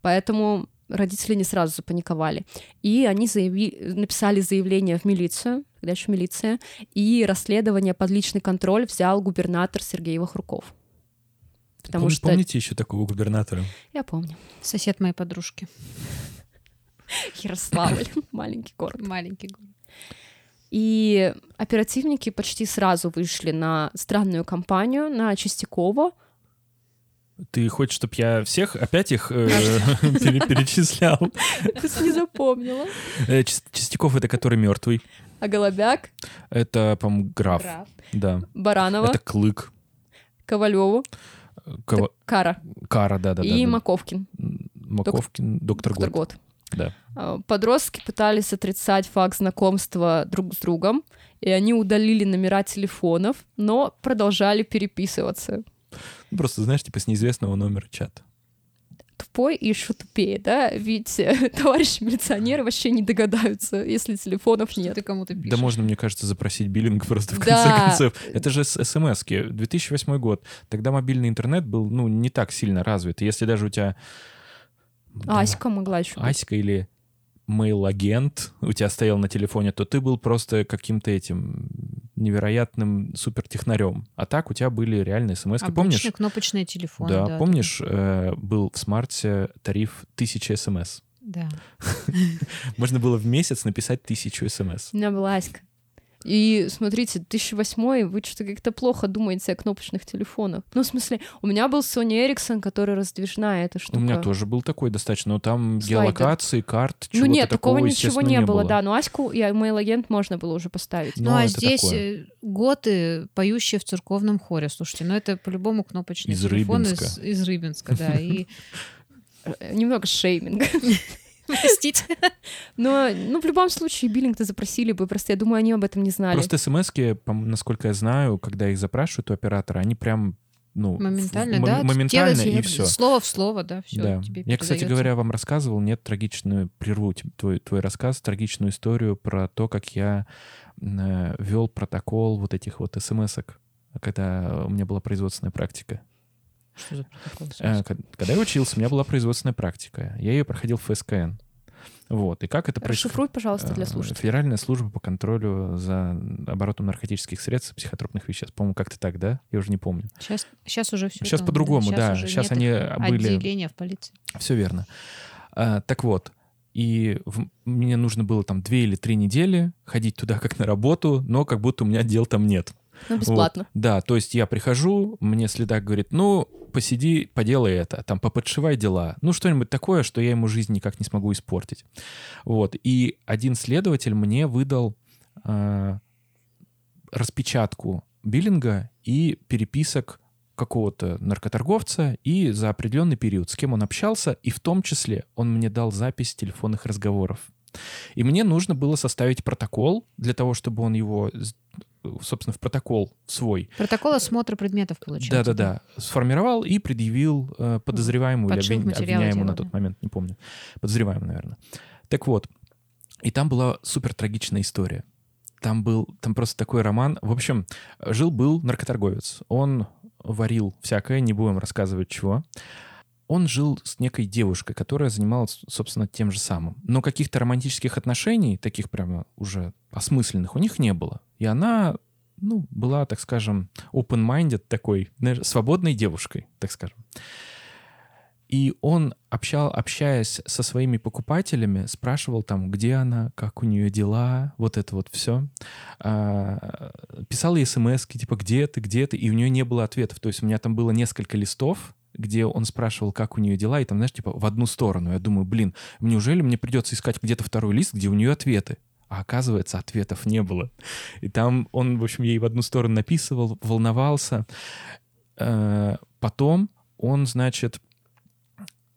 поэтому родители не сразу запаниковали. И они заяви... написали заявление в милицию, тогда еще милиция, и расследование под личный контроль взял губернатор Сергей Вахруков. Потому Пом- что... Помните еще такого губернатора? Я помню. Сосед моей подружки. Ярославль, маленький город. Маленький город. И оперативники почти сразу вышли на странную кампанию, на Чистякова, Ты хочешь, чтобы я всех опять их э, пере- перечислял? Просто не запомнила. Э, Чис- Чистяков — это который мертвый. А Голобяк, Это, по-моему, граф. Да. Баранова, Это Клык. Ковалеву, Кова- Кара Кара, да-да-да. и да. Маковкин, Маковкин, доктор доктор Год. Год. Да. А, Подростки пытались отрицать факт знакомства друг с другом, и они удалили номера телефонов, но продолжали переписываться. Ну, Просто, знаешь, типа с неизвестного номера чата. Тупой и еще тупее, да? Ведь э, товарищи милиционеры вообще не догадаются, если телефонов Что нет. ты кому-то пишешь? Да можно, мне кажется, запросить биллинг просто в Да. конце концов. Это же смс-ки. 2008 год. Тогда мобильный интернет был, ну, не так сильно развит. Если даже у тебя... да, Аська могла еще. Аська или Mail-агент у тебя стоял на телефоне, то ты был просто каким-то этим невероятным супертехнарем. А так у тебя были реальные смс Обычный Помнишь? кнопочный телефон. Да, да, помнишь, э, был в смарте тариф 1000 смс. Да. Можно было в месяц написать тысячу смс. У меня была Аська. И смотрите, 2008 вы что-то как-то плохо думаете о кнопочных телефонах. Ну, в смысле, у меня был Sony Ericsson, который раздвижная эта штука. У меня тоже был такой достаточно, но там Слайдер. геолокации, карт, Ну чего-то нет, такого такого, ничего естественно, не было, да. Но Аську и мейл-агент можно было уже поставить. Но ну а здесь такое. э, готы, поющие в церковном хоре. Слушайте, ну это по-любому кнопочный Из телефон Рыбинска. из, из Рыбинска, да. И Э, Немного шейминга. простите. Но, ну, в любом случае, биллинг-то запросили бы, просто я думаю, они об этом не знали. Просто смс-ки, пом- насколько я знаю, когда их запрашивают у оператора, они прям, ну... Моментально, в- м- да? Моментально, и все. Слово в слово, да, все. Да. тебе Я, кстати говоря, вам рассказывал, нет, трагичную, прерву твой, твой рассказ, трагичную историю про то, как я э, вел протокол вот этих вот смс-ок, когда у меня была производственная практика. Что за протокол? Э, ко- Когда я учился, у меня была производственная практика. Я ее проходил в ФСКН. Вот. И как это происходит? Расшифруй, пожалуйста, для Э, слушателей. Федеральная служба по контролю за оборотом наркотических средств и психотропных веществ. По-моему, как-то так, да? Я уже не помню. Сейчас, сейчас уже все. Сейчас по-другому, да. Сейчас, Сейчас они были... Отделения в полиции. Все верно. А, так вот, и в- мне нужно было там две или три недели ходить туда как на работу, но как будто у меня дел там нет. Ну, бесплатно. Вот. Да, то есть я прихожу, мне следак говорит, ну, посиди, поделай это, там, поподшивай дела. Ну, что-нибудь такое, что я ему жизнь никак не смогу испортить. Вот. И один следователь мне выдал а, распечатку биллинга и переписок какого-то наркоторговца и за определенный период, с кем он общался, и в том числе он мне дал запись телефонных разговоров. И мне нужно было составить протокол для того, чтобы он его, собственно, в протокол свой Протокол осмотра предметов получается. да-да-да. Сформировал и предъявил э, подозреваемому или Подшил обвин- материалы обвиняемому на тот момент, не помню. Подозреваемому, наверное. Так вот, и там была супер трагичная история. Там был, там просто такой роман. В общем, жил-был наркоторговец. Он варил всякое, не будем рассказывать чего. Он жил с некой девушкой, которая занималась, собственно, тем же самым. Но каких-то романтических отношений, таких прямо уже осмысленных, у них не было. И она, ну, была, так скажем, open-minded такой, знаешь, свободной девушкой, так скажем. И он, общал, общаясь со своими покупателями, спрашивал там, где она, как у нее дела, вот это вот все. писал ей смс типа, где ты, где ты, и у нее не было ответов. То есть у меня там было несколько листов, где он спрашивал, как у нее дела, и там, знаешь, типа в одну сторону. Я думаю, блин, неужели мне придется искать где-то второй лист, где у нее ответы? А оказывается, ответов не было. И там он, в общем, ей в одну сторону написывал, волновался. Э, Потом он, значит,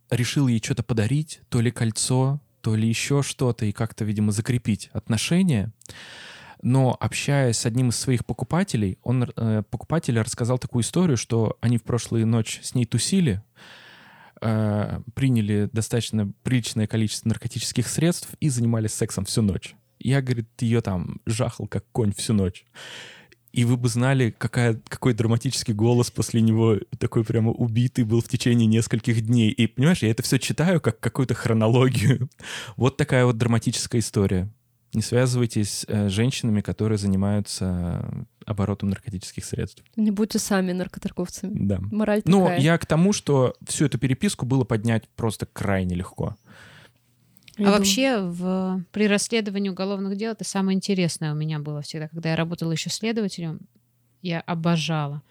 решил ей что-то подарить, то ли кольцо, то ли еще что-то, и как-то, видимо, закрепить отношения. Но общаясь с одним из своих покупателей, он, э, покупатель рассказал такую историю, что они в прошлую ночь с ней тусили, э, приняли достаточно приличное количество наркотических средств и занимались сексом всю ночь. Я, говорит, ее там жахал как конь всю ночь. И вы бы знали, какая, какой драматический голос после него такой прямо убитый был в течение нескольких дней. И, понимаешь, я это все читаю как какую-то хронологию. Вот такая вот драматическая история. Не связывайтесь э, с женщинами, которые занимаются оборотом наркотических средств. Не будьте сами наркоторговцами. Да. Мораль Ну, такая. я к тому, что всю эту переписку было поднять просто крайне легко. Я а думаю, вообще в, при расследовании уголовных дел это самое интересное у меня было всегда, когда я работала еще следователем, я обожала.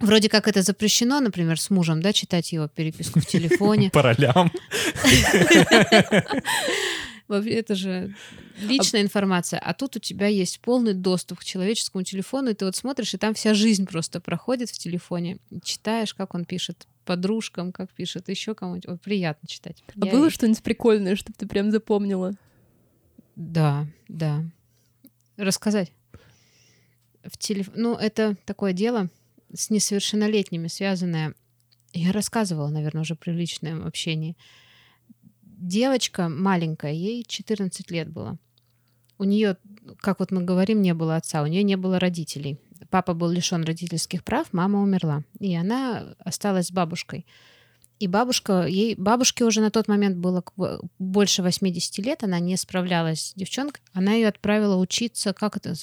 Вроде как это запрещено, например, с мужем, да, читать его переписку в телефоне. По ролям. Вообще, Это же личная информация. А тут у тебя есть полный доступ к человеческому телефону, и ты вот смотришь, и там вся жизнь просто проходит в телефоне. Читаешь, как он пишет подружкам, как пишет еще кому-нибудь. Вот приятно читать. А Я- было что-нибудь прикольное, чтобы ты прям запомнила? Да, да. Рассказать. В телеф... Ну, это такое дело с несовершеннолетними связанное. Я рассказывала, наверное, уже при личном общении. Девочка маленькая, ей 14 лет было. У нее, как вот мы говорим, не было отца, у нее не было родителей. Папа был лишен родительских прав, мама умерла. И она осталась с бабушкой. И бабушка, ей, бабушке уже на тот момент было к- больше 80 лет, она не справлялась с девчонкой. Она ее отправила учиться, как это?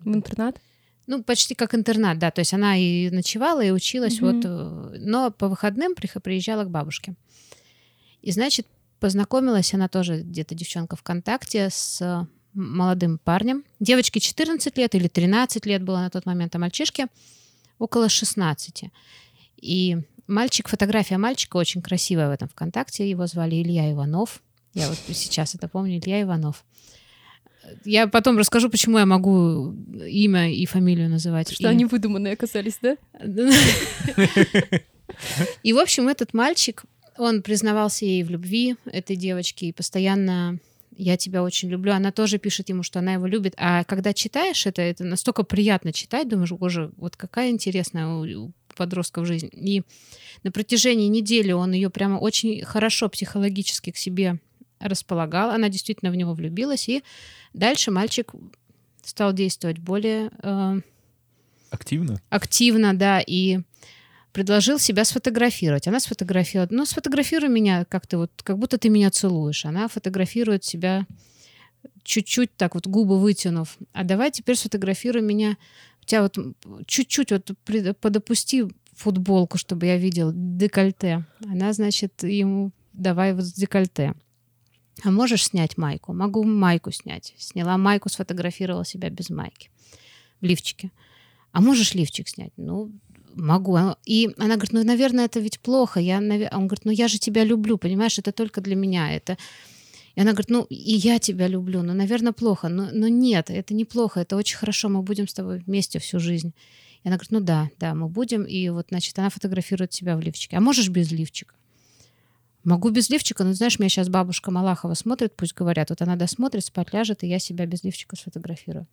В интернат? Ну, почти как интернат, да. То есть она и ночевала, и училась, Мгм. вот, э, но по выходным приезжала к бабушке. И, значит, познакомилась она тоже где-то девчонка ВКонтакте с э, молодым парнем. Девочке 14 лет или 13 лет было на тот момент, а мальчишке около 16. И мальчик, фотография мальчика очень красивая в этом ВКонтакте. Его звали Илья Иванов. Я вот сейчас это помню, Илья Иванов. Я потом расскажу, почему я могу имя и фамилию называть. Что И- они выдуманные оказались, да? И, в общем, этот мальчик, он признавался ей в любви, этой девочке, и постоянно я тебя очень люблю. Она тоже пишет ему, что она его любит. А когда читаешь это, это настолько приятно читать, думаешь, боже, вот какая интересная у подростков жизнь. И на протяжении недели он ее прямо очень хорошо психологически к себе располагал. Она действительно в него влюбилась. И дальше мальчик стал действовать более э, Активно? активно, да, и предложил себя сфотографировать. Она сфотографировала. Ну, сфотографируй меня как-то вот, как будто ты меня целуешь. Она фотографирует себя чуть-чуть так вот губы вытянув. А давай теперь сфотографируй меня. У тебя вот чуть-чуть вот подопусти футболку, чтобы я видел декольте. Она, значит, ему давай вот декольте. А можешь снять майку? Могу майку снять. Сняла майку, сфотографировала себя без майки в лифчике. А можешь лифчик снять? Ну, могу. А- И она говорит, ну, наверное, это ведь плохо. Я, наве- Он говорит, ну, я же тебя люблю, понимаешь, это только для меня. Это... И она говорит, ну, и я тебя люблю, ну, наверное, плохо. Но, но нет, это не плохо, это очень хорошо, мы будем с тобой вместе всю жизнь. И она говорит, ну да, да, мы будем. И вот, значит, она фотографирует себя в лифчике. А можешь без лифчика? Могу без лифчика, но знаешь, меня сейчас бабушка Малахова смотрит, пусть говорят. Вот она досмотрит, спать ляжет, и я себя без лифчика сфотографирую.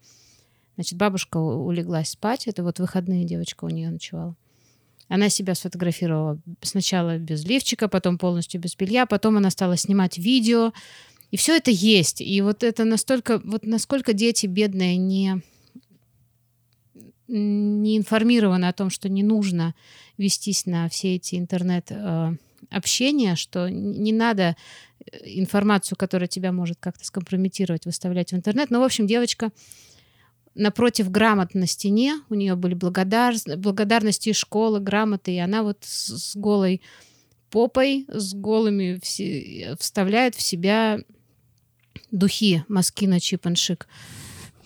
Значит, бабушка улеглась спать. Это вот выходные девочка у нее ночевала. Она себя сфотографировала сначала без лифчика, потом полностью без белья, потом она стала снимать видео. И все это есть. И вот это настолько, вот насколько дети бедные не, не информированы о том, что не нужно вестись на все эти интернет э, общения, что не надо э, информацию, которая тебя может как-то скомпрометировать, выставлять в интернет. Ну, в общем, девочка напротив грамот на стене, у нее были благодар... благодарности из школы, грамоты, и она вот с, с голой попой, с голыми все... вставляет в себя духи Маскина Чип and Chic.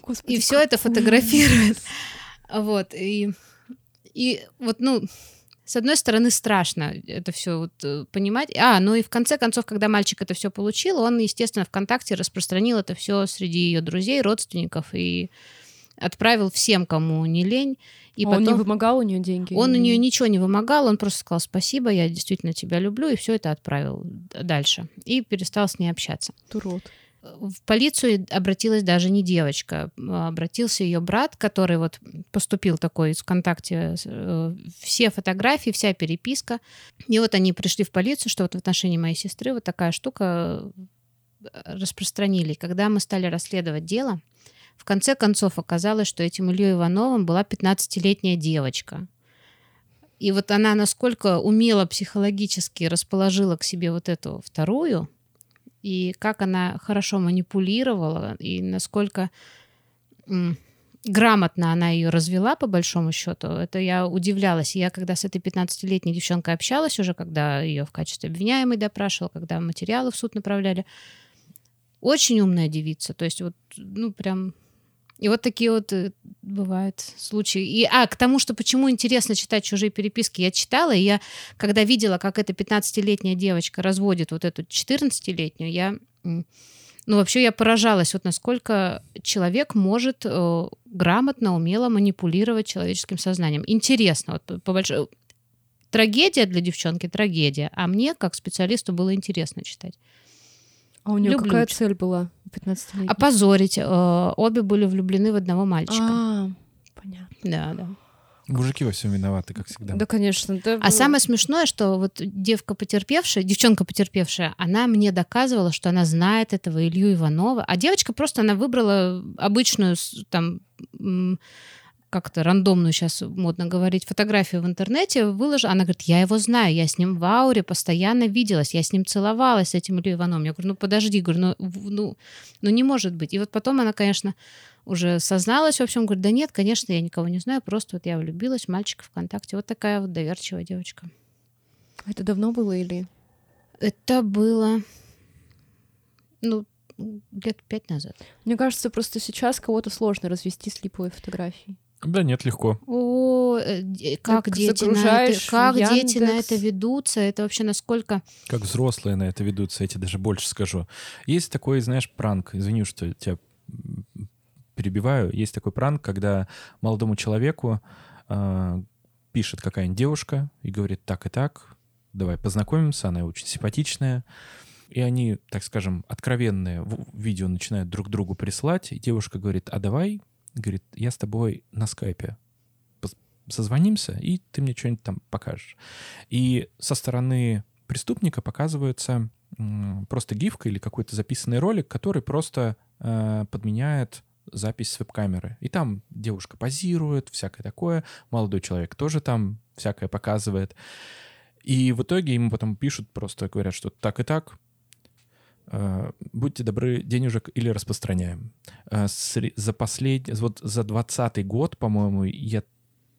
Господи, И все это фотографирует. Вот. И, и вот, ну, с одной стороны, страшно это все вот э, понимать. А, ну и в конце концов, когда мальчик это все получил, он, естественно, ВКонтакте распространил это все среди ее друзей, родственников и отправил всем, кому не лень. И А он не потом вымогал у нее деньги? он у нее ничего не вымогал, он просто сказал спасибо, я действительно тебя люблю, и все это отправил дальше. И перестал с ней общаться. Урод. В полицию обратилась даже не девочка, а обратился ее брат, который вот поступил такой из ВКонтакте, э, все фотографии, вся переписка. И вот они пришли в полицию, что вот в отношении моей сестры вот такая штука э, распространили. Когда мы стали расследовать дело, в конце концов оказалось, что этим Ильей Ивановым была 15-летняя девочка. И вот она насколько умело психологически расположила к себе вот эту вторую, и как она хорошо манипулировала, и насколько грамотно она ее развела, по большому счету, это я удивлялась. Я когда с этой 15-летней девчонкой общалась уже, когда ее в качестве обвиняемой допрашивала, когда материалы в суд направляли, очень умная девица. То есть вот, ну, прям... И вот такие вот э, бывают случаи. И, а, к тому, что почему интересно читать чужие переписки, я читала, и я, когда видела, как эта 15-летняя девочка разводит вот эту 14-летнюю, я... Ну, вообще я поражалась, вот насколько человек может э, грамотно, умело манипулировать человеческим сознанием. Интересно, вот по- по большой... Трагедия для девчонки, трагедия. А мне, как специалисту, было интересно читать. А у нее Люблю какая цель была у 15 лет? Опозорить. э, обе были влюблены в одного мальчика. А, понятно. Да, да. Мужики во всем виноваты, как всегда. Да, конечно. да, А ну, самое смешное, что вот девка потерпевшая, девчонка потерпевшая, она мне доказывала, что она знает этого Илью Иванова, а девочка просто она выбрала обычную там м, как-то рандомную сейчас модно говорить фотографию в интернете, выложила. Она говорит, я его знаю, я с ним в ауре постоянно виделась, я с ним целовалась, с этим Ильей Ивановым. Я говорю, ну подожди, говорю, ну, в- ну, ну не может быть. И вот потом она, конечно, уже созналась во всем, говорит, да нет, конечно, я никого не знаю, просто вот я влюбилась в мальчика ВКонтакте. Вот такая вот доверчивая девочка. Это давно было или... Это было, ну, лет пять назад. Мне кажется, просто сейчас кого-то сложно развести с липовой фотографией. Да нет, легко. О, э, де- как Так дети на это, как дети на это ведутся, это вообще насколько... Как взрослые на это ведутся, я тебе даже больше скажу. Есть такой, знаешь, пранк. Извини, что тебя перебиваю. Есть такой пранк, когда молодому человеку а, пишет какая-нибудь девушка и говорит так и так, давай познакомимся, она очень симпатичная. И они, так скажем, откровенные в- видео начинают друг другу присылать. И девушка говорит, а давай, говорит, я с тобой на скайпе созвонимся, и ты мне что-нибудь там покажешь. И со стороны преступника показывается просто гифка или какой-то записанный ролик, который просто э, подменяет запись с веб-камеры. И там девушка позирует, всякое такое. Молодой человек тоже там всякое показывает. И в итоге ему потом пишут, просто говорят, что так и так, будьте добры, денежек или распространяем. Э, За последний, вот за двадцатый год, по-моему, я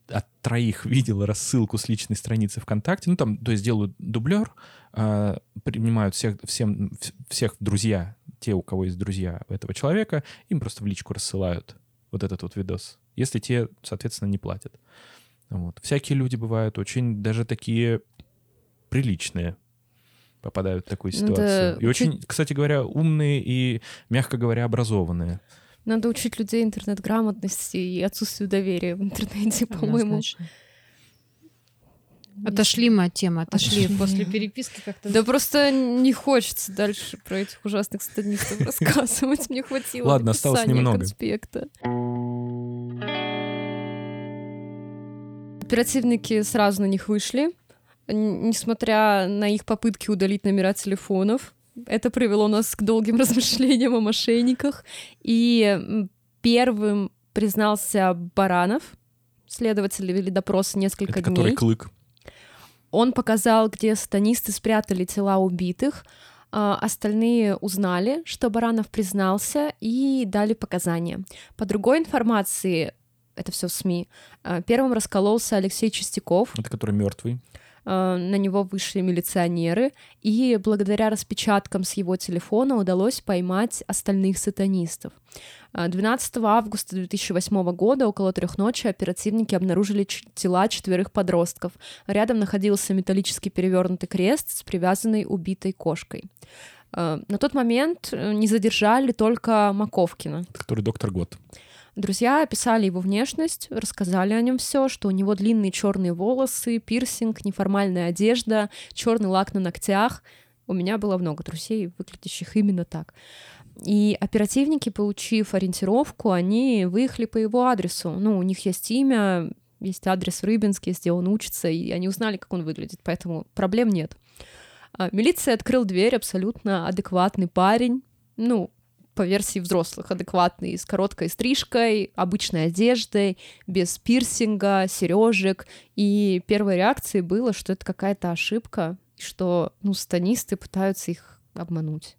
от троих видел рассылку с личной страницы ВКонтакте. Ну, там, то есть делают дублер, э, принимают всех, всем, вс- всех друзья, те, у кого есть друзья этого человека, им просто в личку рассылают вот этот вот видос. Если те, соответственно, не платят. Вот. Всякие люди бывают очень даже такие приличные попадают в такую Надо ситуацию. И учить- очень, кстати говоря, умные и, мягко говоря, образованные. Надо учить людей интернет-грамотности и отсутствию доверия в интернете, по-моему. Отошли мы от темы, отошли Отошли. после переписки как-то. Да просто не хочется дальше про этих ужасных стаднистов рассказывать. Мне хватило Ладно, осталось немного. конспекта. Оперативники сразу на них вышли, несмотря на их попытки удалить номера телефонов. Это привело нас к долгим размышлениям о мошенниках. И первым признался Баранов. Следователи вели допрос несколько Это который дней. клык. Он показал, где сатанисты спрятали тела убитых. А, Остальные узнали, что Баранов признался и дали показания. По другой информации, это все в СМИ, а, первым раскололся Алексей Чистяков. Это который мертвый. А, На него вышли милиционеры, и благодаря распечаткам с его телефона удалось поймать остальных сатанистов. А, 12 августа 2008 года около трех ночи оперативники обнаружили тела четверых подростков. Рядом находился металлический перевернутый крест с привязанной убитой кошкой. А, На тот момент э, не задержали только Маковкина. Который доктор Год. Друзья описали его внешность, рассказали о нем все, что у него длинные черные волосы, пирсинг, неформальная одежда, черный лак на ногтях. У меня было много друзей, выглядящих именно так. И оперативники, получив ориентировку, они выехали по его адресу. Ну, у них есть имя, есть адрес в Рыбинске, где он учится, и они узнали, как он выглядит, поэтому проблем нет. А, Милиция открыл дверь, абсолютно адекватный парень, ну, по версии взрослых, адекватный, с короткой стрижкой, обычной одеждой, без пирсинга, сережек. И первой реакцией было, что это какая-то ошибка, что ну, станисты пытаются их обмануть.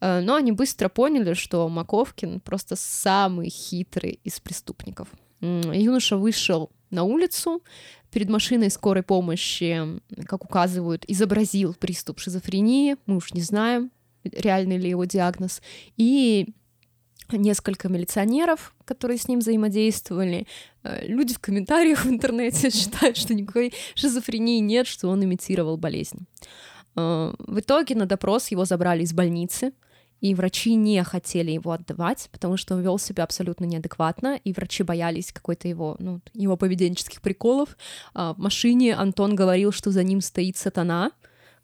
Э, Но они быстро поняли, что Маковкин просто самый хитрый из преступников. Юноша вышел на улицу, перед машиной скорой помощи, как указывают, изобразил приступ шизофрении, мы уж не знаем, реальный ли его диагноз, и несколько милиционеров, которые с ним взаимодействовали. Э, Люди в комментариях в интернете считают, что никакой шизофрении нет, что он имитировал болезнь. Э, В итоге на допрос его забрали из больницы, и врачи не хотели его отдавать, потому что он вел себя абсолютно неадекватно, и врачи боялись какой-то его, ну, его поведенческих приколов. А В машине Антон говорил, что за ним стоит сатана,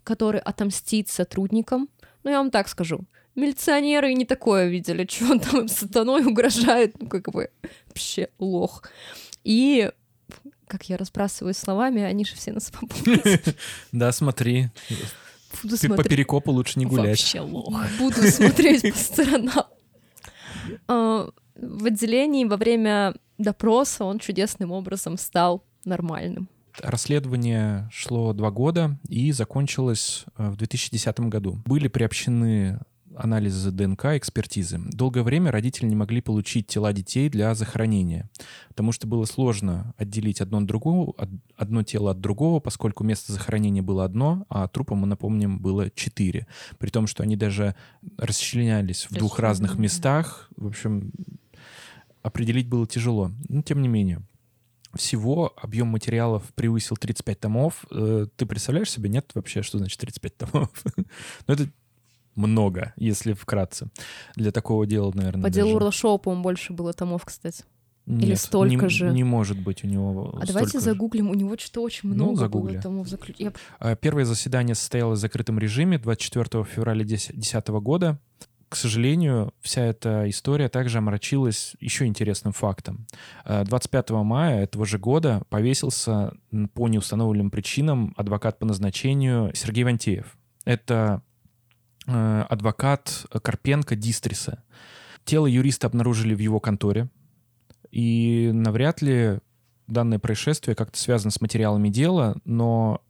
который отомстит сотрудникам. Ну, я вам так скажу. Милиционеры не такое видели, что он там сатаной угрожает, ну, как бы, вообще лох. И, как я разбрасываю словами, они же все на свободе. Да, смотри. Буду Ты по перекопу лучше не гулять. Вообще лох. Буду смотреть по сторонам. А, В отделении во время допроса он чудесным образом стал нормальным. Расследование шло два года и закончилось э, в 2010 году. Были приобщены анализы ДНК, экспертизы. Долгое время родители не могли получить тела детей для захоронения, потому что было сложно отделить одно от другого, од- одно тело от другого, поскольку место захоронения было одно, а трупа, мы напомним, было четыре. При том, что они даже расчленялись в двух разных местах. В общем, определить было тяжело. Но тем не менее. Всего объем материалов превысил 35 томов. Э, Ты представляешь себе, нет вообще, что значит 35 томов? Ну, это много, если вкратце. Для такого дела, наверное, По делу даже- Урлашова, по-моему, больше было томов, кстати. или Нет, столько не- же? Не может быть у него А давайте столько же. загуглим, у него что-то очень Ну, много было загугли. томов заключ- Я А, Первое заседание состоялось в закрытом режиме 24 февраля 2010 года. К сожалению, вся эта история также омрачилась еще интересным фактом. А, 25 мая этого же года повесился по неустановленным причинам адвокат по назначению Сергей Вантеев. Это э, адвокат Карпенко Дистриса. Тело юриста обнаружили в его конторе, и навряд ли данное происшествие как-то связано с материалами дела, но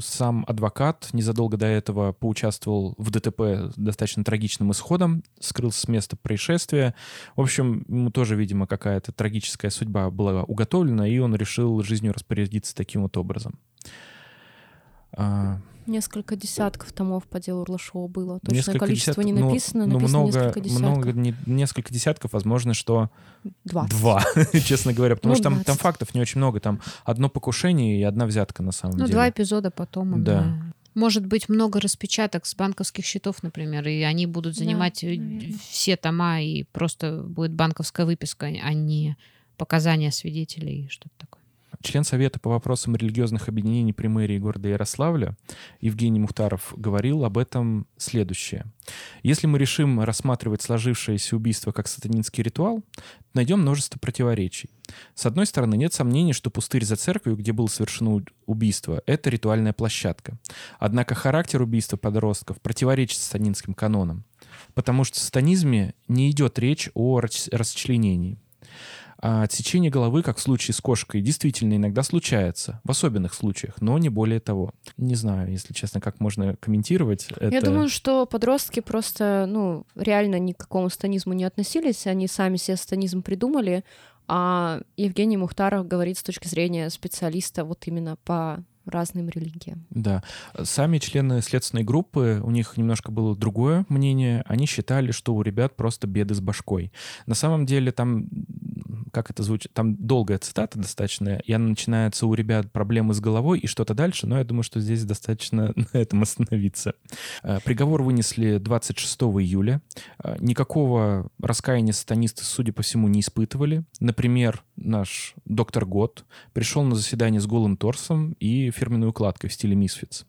сам адвокат незадолго до этого поучаствовал в ДТП с достаточно трагичным исходом, скрылся с места происшествия. В общем, ему тоже, видимо, какая-то трагическая судьба была уготовлена, и он решил жизнью распорядиться таким вот образом. Несколько десятков томов по делу Урлашова было. Точное несколько количество десят- не ну, написано, ну, написано много, несколько десятков. много, не- несколько десятков, возможно, что 20. два, честно говоря, потому Ну, что там, там 20. фактов не очень много, там одно покушение и одна взятка на самом Ну, деле. два эпизода потом. Да. да. Может быть, много распечаток с банковских счетов, например, и они будут Да, занимать э, наверно. все тома, и просто будет банковская выписка, а не показания свидетелей и что-то такое. Член Совета по вопросам религиозных объединений при мэрии города Ярославля Евгений Мухтаров говорил об этом следующее. Если мы решим рассматривать сложившееся убийство как сатанинский ритуал, найдем множество противоречий. С одной стороны, нет сомнений, что пустырь за церковью, где было совершено убийство, это ритуальная площадка. Однако характер убийства подростков противоречит сатанинским канонам, потому что в сатанизме не идет речь о рас- расчленении. А отсечение головы, как в случае с кошкой, действительно иногда случается, в особенных случаях, но не более того. Не знаю, если честно, как можно комментировать это. Я думаю, что подростки просто, ну, реально ни к какому станизму не относились, они сами себе станизм придумали, а Евгений Мухтаров говорит с точки зрения специалиста вот именно по разным религиям. Да. Сами члены следственной группы, у них немножко было другое мнение. Они считали, что у ребят просто беды с башкой. На самом деле там, как это звучит, там долгая цитата достаточно, и она начинается у ребят проблемы с головой и что-то дальше, но я думаю, что здесь достаточно на этом остановиться. Э, Приговор вынесли 26 июля. Э, Никакого раскаяния сатанисты, судя по всему, не испытывали. Например, наш доктор Гот пришел на заседание с голым торсом и фирменной укладкой в стиле Мисфиц.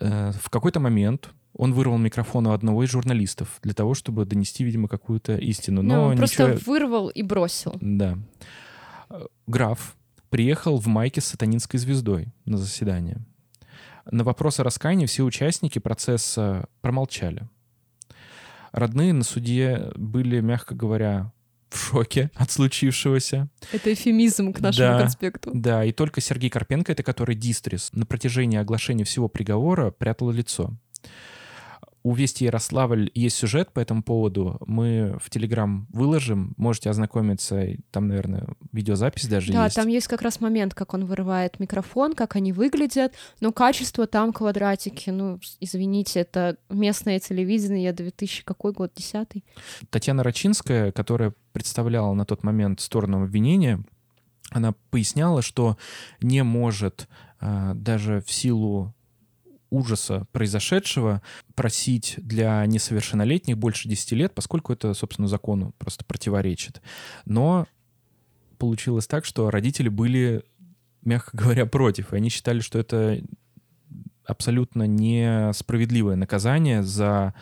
В какой-то момент он вырвал микрофон у одного из журналистов для того, чтобы донести, видимо, какую-то истину. Ну, Но он просто ничего... вырвал и бросил. Да. Э, Граф приехал в майке с сатанинской звездой на заседание. На вопрос о раскаянии все участники процесса промолчали. Родные на суде были, мягко говоря, в шоке от случившегося. Это эфемизм к нашему Да. конспекту. Да, и только Сергей Карпенко, это который Дистрис, на протяжении оглашения всего приговора прятал лицо. У Вести Ярославль есть сюжет по этому поводу. Мы в Телеграм выложим. Можете ознакомиться. Там, наверное, видеозапись даже Да, есть. там есть как раз момент, как он вырывает микрофон, как они выглядят, но качество там квадратики, ну, извините, это местное телевидение, 2000 какой год, десятый? Татьяна Рачинская, которая представляла на тот момент сторону обвинения, она поясняла, что не может а, даже в силу ужаса произошедшего просить для несовершеннолетних больше 10 лет, поскольку это, собственно, закону просто противоречит. Но получилось так, что родители были, мягко говоря, против. И они считали, что это абсолютно несправедливое наказание за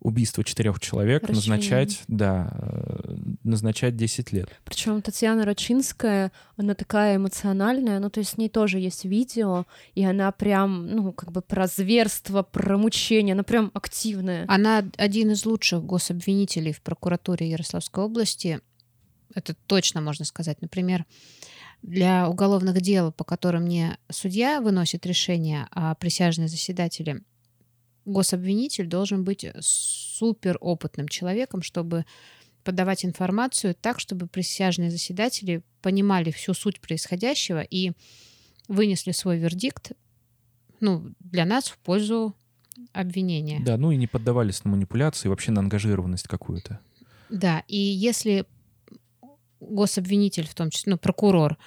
убийство четырех человек Расчленение. назначать, да, э, назначать 10 лет. Причем Татьяна Рачинская, она такая эмоциональная, ну, то есть с ней тоже есть видео, и она прям, ну, как бы про зверство, про мучение, она прям активная. Она один из лучших гособвинителей в прокуратуре Ярославской области. Это точно можно сказать. Например, для уголовных дел, по которым не судья выносит решение, а присяжные заседатели, гособвинитель должен быть супер опытным человеком, чтобы подавать информацию так, чтобы присяжные заседатели понимали всю суть происходящего и вынесли свой вердикт ну, для нас в пользу обвинения. Да, ну и не поддавались на манипуляции, вообще на ангажированность какую-то. Да, и если гособвинитель, в том числе, ну, прокурор,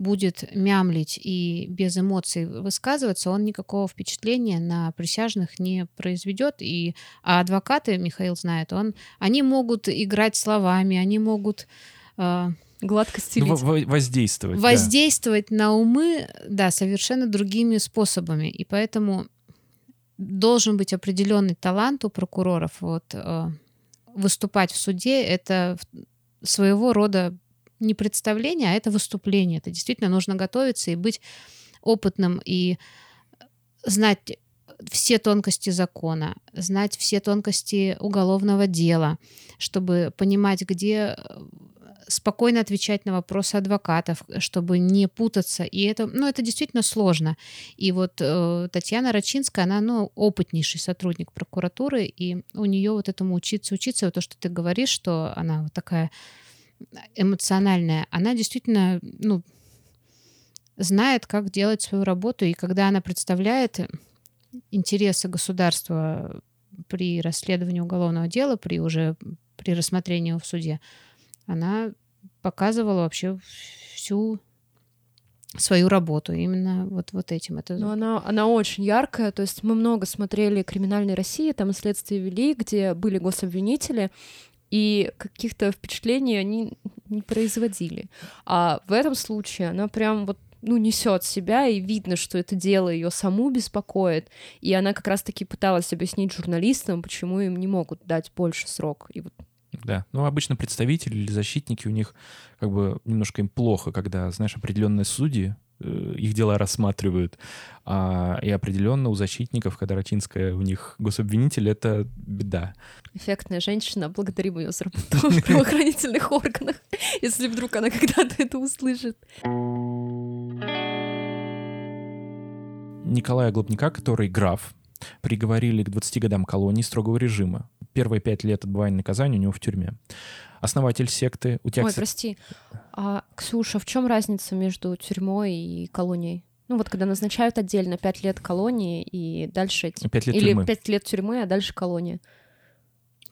будет мямлить и без эмоций высказываться, он никакого впечатления на присяжных не произведет. И, а адвокаты, Михаил знает, он, они могут играть словами, они могут э, Гладко Ну, стелить. во- во- воздействовать. да. воздействовать на умы, да, совершенно другими способами. И поэтому должен быть определенный талант у прокуроров. Вот э, выступать в суде это своего рода не представление, а это выступление. Это действительно нужно готовиться и быть опытным и знать все тонкости закона, знать все тонкости уголовного дела, чтобы понимать, где э, спокойно отвечать на вопросы адвокатов, чтобы не путаться. И это, ну, это действительно сложно. И вот э, Татьяна Рачинская, она, ну, опытнейший сотрудник прокуратуры, и у нее вот этому учиться, учиться, вот то, что ты говоришь, что она вот такая эмоциональная, она действительно, ну, знает, как делать свою работу, и когда она представляет интересы государства при расследовании уголовного дела, при уже при рассмотрении в суде, она показывала вообще всю свою работу. Именно вот, вот этим. Это... Ну, она, она очень яркая, то есть мы много смотрели «Криминальной России», там следствие вели, где были гособвинители, и каких-то впечатлений они не производили. А в этом случае она прям вот ну, несет себя, и видно, что это дело ее саму беспокоит. И она как раз-таки пыталась объяснить журналистам, почему им не могут дать больше срок. И вот да, ну обычно представители или защитники у них как бы немножко им плохо, когда, знаешь, определенные судьи их дела рассматривают, а, и определенно у защитников, когда Рачинская у них гособвинитель, это беда. Эффектная женщина, благодарим ее за работу в правоохранительных органах, если вдруг она когда-то это услышит. Николая Глобника, который граф, приговорили к 20 годам колонии строгого режима. Первые пять лет отбывания наказания у него в тюрьме. Основатель секты... У тебя, Ой, прости. А, Ксюша, в чем разница между тюрьмой и колонией? Ну вот когда назначают отдельно пять лет колонии и дальше... 5 лет Или тюрьмы. пять лет тюрьмы, а дальше колония.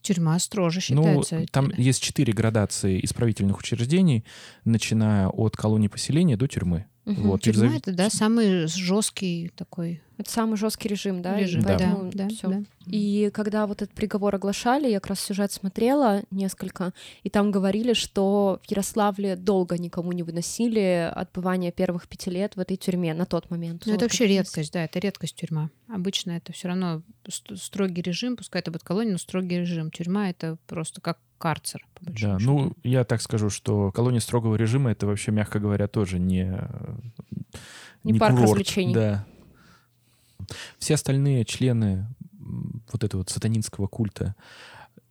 Тюрьма строже Ну, считается. там есть четыре градации исправительных учреждений, начиная от колонии поселения до тюрьмы. Мгм. Вот, Тюрьма это, да, самый жесткий такой Это самый жесткий режим, да? режим. Поэтому да, всё. да. И когда вот этот приговор оглашали, я как раз сюжет смотрела несколько, и там говорили, что в Ярославле долго никому не выносили отбывание первых пяти лет в этой тюрьме на тот момент. Ну, это вообще редкость, да, это редкость тюрьма. Обычно это все равно ст- строгий режим, пускай это будет колония, но строгий режим. Тюрьма это просто как карцер, по Да, счету. ну, я так скажу, что колония строгого режима это вообще, мягко говоря, тоже не... Не парк курорт. развлечений. Да. Все остальные члены вот этого сатанинского культа,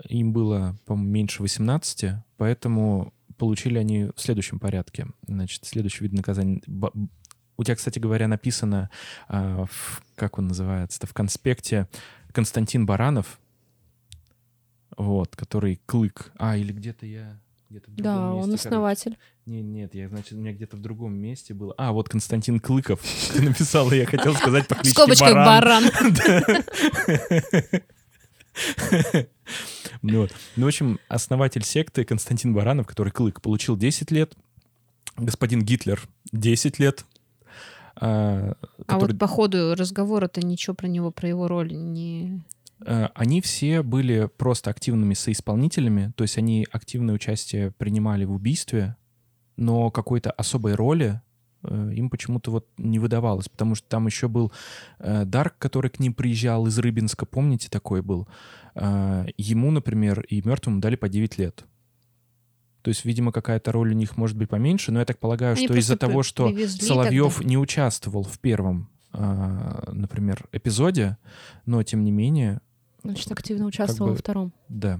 им было, по-моему, меньше 18, поэтому получили они в следующем порядке. Значит, следующий вид наказания... У тебя, кстати говоря, написано, а, как он называется, в конспекте Константин Баранов, вот, который Клык. А, или где-то я... Где-то в Да, другом он месте, короче. основатель. Не, нет, я, значит, у меня где-то в другом месте было. А, вот Константин Клыков. Написал, и я хотел сказать по кличке скобочках баран. Ну, в общем, основатель секты Константин Баранов, который Клык, получил 10 лет. Господин Гитлер 10 лет. а, А который- вот по ходу разговора-то ничего про него, про его роль не... Э, Они все были просто активными соисполнителями, то есть они активное участие принимали в убийстве, но какой-то особой роли э, им почему-то вот не выдавалось, потому что там еще был э, Дарк, который к ним приезжал из Рыбинска, помните, такой был. Ему, например, и мертвому дали по 9 лет. То есть, видимо, какая-то роль у них может быть поменьше, но я так полагаю, Они что из-за того, что Соловьев тогда. не участвовал в первом, например, эпизоде, но тем не менее Значит, активно участвовал бы- во втором. да.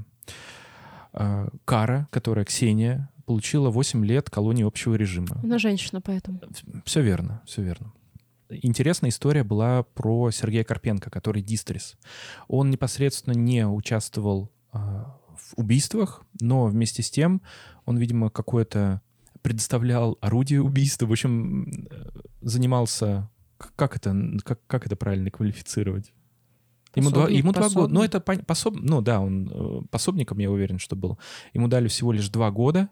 А, Кара, которая Ксения, получила 8 лет колонии общего режима. Она женщина, поэтому. Все верно, все верно. Интересная история была про Сергея Карпенко, который дистрис. Он непосредственно не участвовал а, в убийствах, но вместе с тем он, видимо, какое-то предоставлял орудие убийства. В общем, э, занимался... Как это, как, как это правильно квалифицировать? Ему два, ему два года. Ну, это пособ... Ну, да, он э, пособником, я уверен, что был. Ему дали всего лишь два года.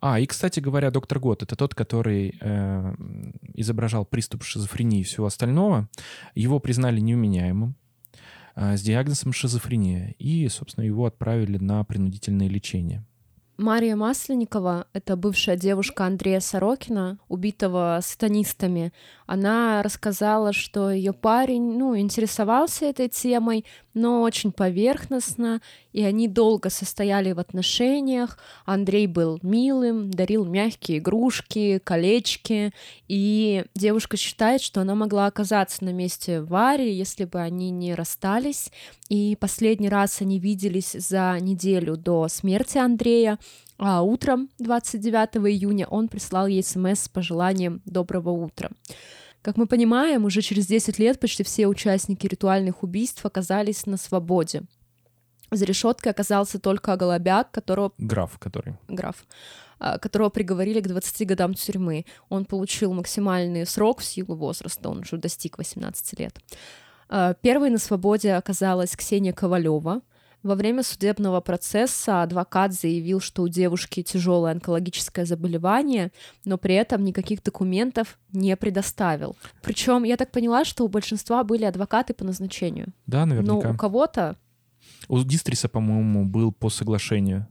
А, и, кстати говоря, доктор Гот — это тот, который э, изображал приступ шизофрении и всего остального. Его признали невменяемым э, с диагнозом шизофрения. И, собственно, его отправили на принудительное лечение. Мария Масленникова, это бывшая девушка Андрея Сорокина, убитого сатанистами, она рассказала, что ее парень, ну, интересовался этой темой, но очень поверхностно, и они долго состояли в отношениях. Андрей был милым, дарил мягкие игрушки, колечки, и девушка считает, что она могла оказаться на месте Вари, если бы они не расстались, и последний раз они виделись за неделю до смерти Андрея, а утром 29 июня он прислал ей смс с пожеланием «доброго утра». Как мы понимаем, уже через 10 лет почти все участники ритуальных убийств оказались на свободе. За решеткой оказался только Голобяк, которого... Граф, который. Граф а, которого приговорили к 20 годам тюрьмы. Он получил максимальный срок в силу возраста, он уже достиг 18 лет. А, первой на свободе оказалась Ксения Ковалева, во время судебного процесса адвокат заявил, что у девушки тяжелое онкологическое заболевание, но при этом никаких документов не предоставил. Причем я так поняла, что у большинства были адвокаты по назначению. Да, наверняка. Но у кого-то... У Дистриса, по-моему, был по соглашению.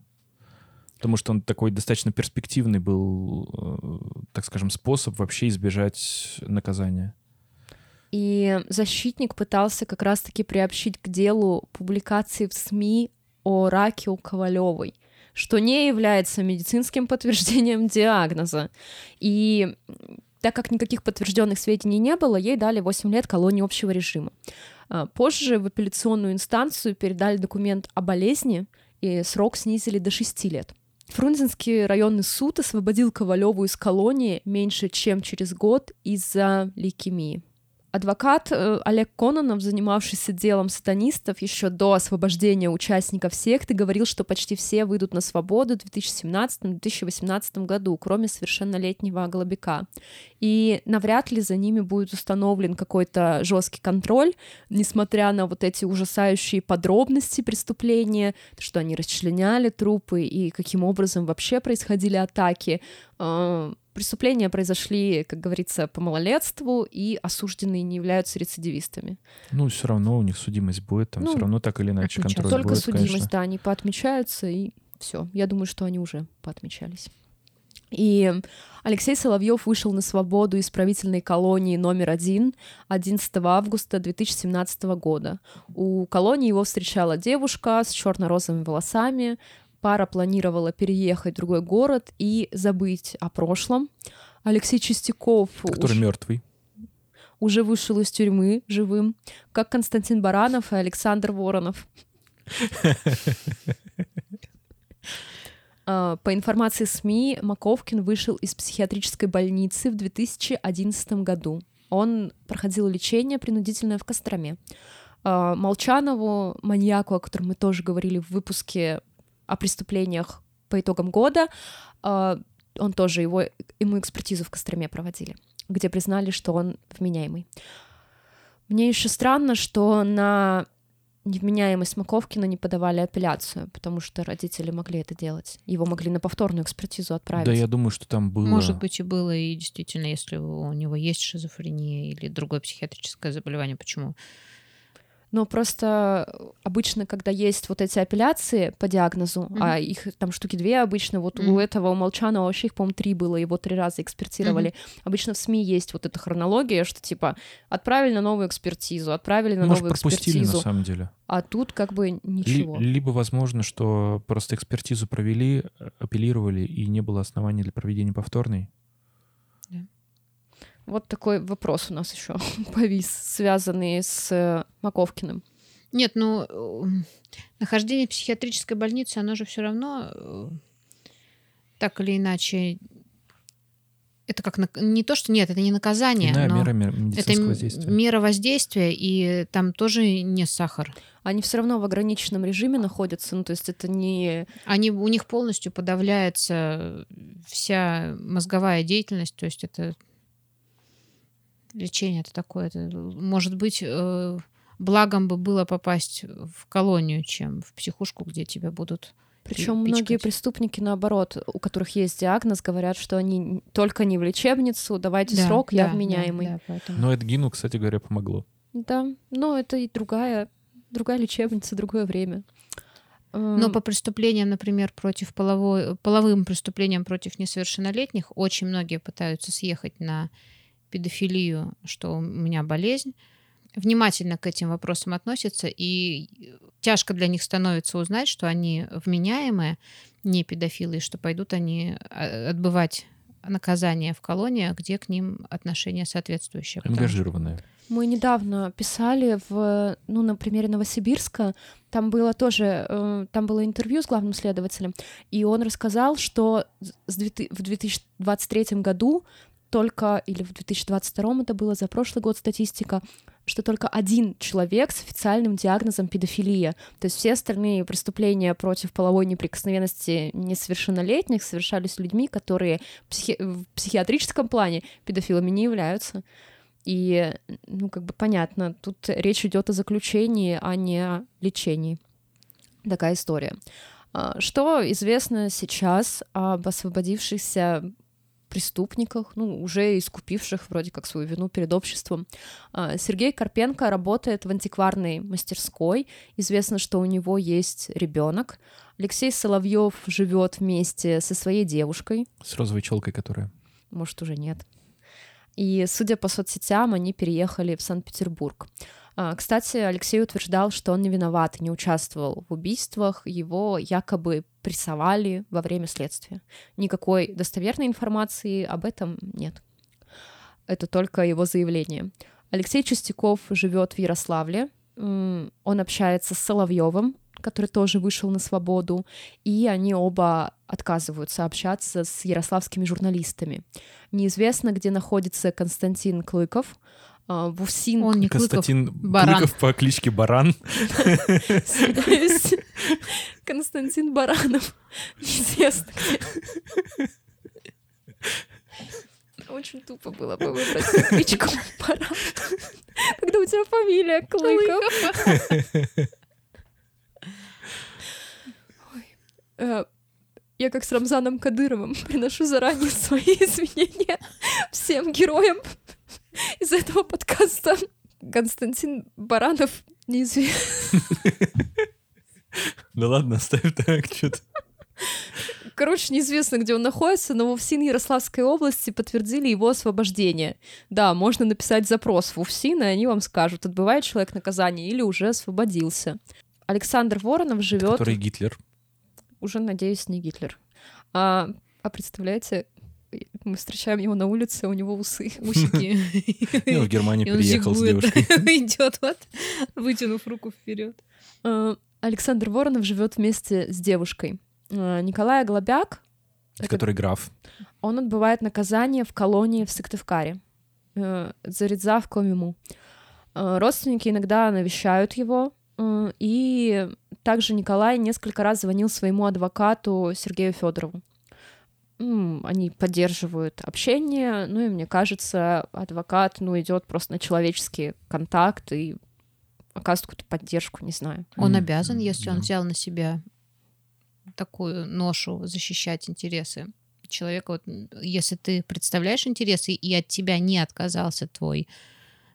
Потому что он такой достаточно перспективный был, э, так скажем, способ вообще избежать наказания. И защитник пытался как раз-таки приобщить к делу публикации в СМИ о раке у Ковалевой, что не является медицинским подтверждением диагноза. И так как никаких подтвержденных сведений не было, ей дали 8 лет колонии общего режима. А, позже в апелляционную инстанцию передали документ о болезни, и срок снизили до 6 лет. Фрунзенский районный суд освободил Ковалеву из колонии меньше, чем через год из-за лейкемии. Адвокат э, Олег Кононов, занимавшийся делом сатанистов еще до освобождения участников секты, говорил, что почти все выйдут на свободу в 2017-2018 году, кроме совершеннолетнего Голубика. И навряд ли за ними будет установлен какой-то жесткий контроль, несмотря на вот эти ужасающие подробности преступления, что они расчленяли трупы и каким образом вообще происходили атаки э, Преступления произошли, как говорится, по малолетству, и осужденные не являются рецидивистами. Ну, все равно у них судимость будет, там ну, все равно так или иначе контроль Только будет, судимость, конечно. да, они поотмечаются, и все. Я думаю, что они уже поотмечались. И Алексей Соловьев вышел на свободу из правительной колонии номер один 11 августа 2017 года. У колонии его встречала девушка с черно-розовыми волосами, пара планировала переехать в другой город и забыть о прошлом. Алексей Чистяков... Который уж... мертвый уже вышел из тюрьмы живым, как Константин Баранов и Александр Воронов. А, по информации СМИ, Маковкин вышел из психиатрической больницы в 2011 году. Он проходил лечение принудительное в Костроме. А, Молчанову, маньяку, о котором мы тоже говорили в выпуске о преступлениях по итогам года. А, он тоже его, ему экспертизу в Костроме проводили, где признали, что он вменяемый. Мне еще странно, что на невменяемость Маковкина не подавали апелляцию, потому что родители могли это делать. Его могли на повторную экспертизу отправить. Да, я думаю, что там было... Может быть, и было, и действительно, если у него есть шизофрения или другое психиатрическое заболевание, почему но просто обычно, когда есть вот эти апелляции по диагнозу, mm-hmm. а их там штуки две обычно, вот mm-hmm. у этого у Молчанова вообще их, по-моему, три было, его три раза экспертировали. Mm-hmm. Обычно в СМИ есть вот эта хронология, что типа отправили на новую экспертизу, отправили на Может, новую пропустили, экспертизу. на самом деле. А тут как бы ничего. Ли- либо, возможно, что просто экспертизу провели, апеллировали, и не было оснований для проведения повторной. Вот такой вопрос у нас еще повис, связанный с э, Маковкиным. Нет, ну, э, нахождение в психиатрической больнице, оно же все равно э, так или иначе это как не то, что нет, это не наказание, Иная но мера медицинского это воздействия. мера воздействия, и там тоже не сахар. Они все равно в ограниченном режиме находятся, ну то есть это не... Они, у них полностью подавляется вся мозговая деятельность, то есть это лечение это такое. Это, может быть, э, благом бы было попасть в колонию, чем в психушку, где тебя будут причем многие преступники, наоборот, у которых есть диагноз, говорят, что они только не в лечебницу, давайте да, срок, да, я вменяемый. Да, да, поэтому... Но Эдгину, кстати говоря, помогло. Да, но это и другая, другая лечебница, другое время. Но по преступлениям, например, против половой, половым преступлениям против несовершеннолетних очень многие пытаются съехать на педофилию, что у меня болезнь, внимательно к этим вопросам относятся, и тяжко для них становится узнать, что они вменяемые, не педофилы, и что пойдут они а, отбывать наказание в колонии, где к ним отношение соответствующее. потому что- Ангажированная. Мы недавно писали в, ну, на примере Новосибирска, там было тоже, э, там было интервью с главным следователем, и он рассказал, что с 2000 в 2023 году только, или в 2022 это было за прошлый год статистика, что только один человек с официальным диагнозом педофилия. То есть все остальные преступления против половой неприкосновенности несовершеннолетних совершались людьми, которые психи- в психиатрическом плане педофилами не являются. И, ну, как бы понятно, тут речь идет о заключении, а не о лечении. Такая история. А, Что известно сейчас об освободившихся преступниках, ну, уже искупивших вроде как свою вину перед обществом. А, Сергей Карпенко работает в антикварной мастерской. Известно, что у него есть ребенок. Алексей Соловьев живет вместе со своей девушкой, С розовой челкой, которая. может, уже нет. И, судя по соцсетям, они переехали в Санкт-Петербург. А, Кстати, Алексей утверждал, что он не виноват не участвовал в убийствах, его якобы прессовали во время следствия. Никакой достоверной информации об этом нет. Это только его заявление. Алексей Чистяков живет в Ярославле. Он общается с Соловьевым, который тоже вышел на свободу, и они оба отказываются общаться с ярославскими журналистами. Неизвестно, где находится Константин Клыков. А, В УФСИН Он не Клыков, Константин Баран. Клыков по кличке Баран. Константин Баранов. Неизвестно где. Очень тупо было бы выбрать кличку Баран, когда у тебя фамилия Клыков. Ой. Э, Я как с Рамзаном Кадыровым приношу заранее свои извинения всем героям из этого подкаста. Константин Баранов неизвестно. Да ладно, оставь так, что-то. Короче, неизвестно, где он находится, но в УФСИН Ярославской области подтвердили его освобождение. Да, можно написать запрос в УФСИН, и они вам скажут, отбывает человек наказание или уже освободился. Александр Воронов живет, Который Гитлер. уже, надеюсь, не Гитлер. А, а представляете, мы встречаем его на улице, у него усы. усики. В И он переехал с зигует, девушкой. идет вот, вытянув руку вперед. А, Александр Воронов живет вместе с девушкой. А, Николай Глобяк, Который граф. Он отбывает наказание в колонии в Сыктывкаре. э, Заридза в Комиму. Э, Родственники иногда навещают его, э, и также Николай несколько раз звонил своему адвокату Сергею Федорову. Они поддерживают общение, ну и мне кажется, адвокат, ну, идет просто на человеческий контакт и оказывает какую-то поддержку, не знаю. Он обязан, если он взял на себя такую ношу защищать интересы человека. Вот, если ты представляешь интересы, и от тебя не отказался твой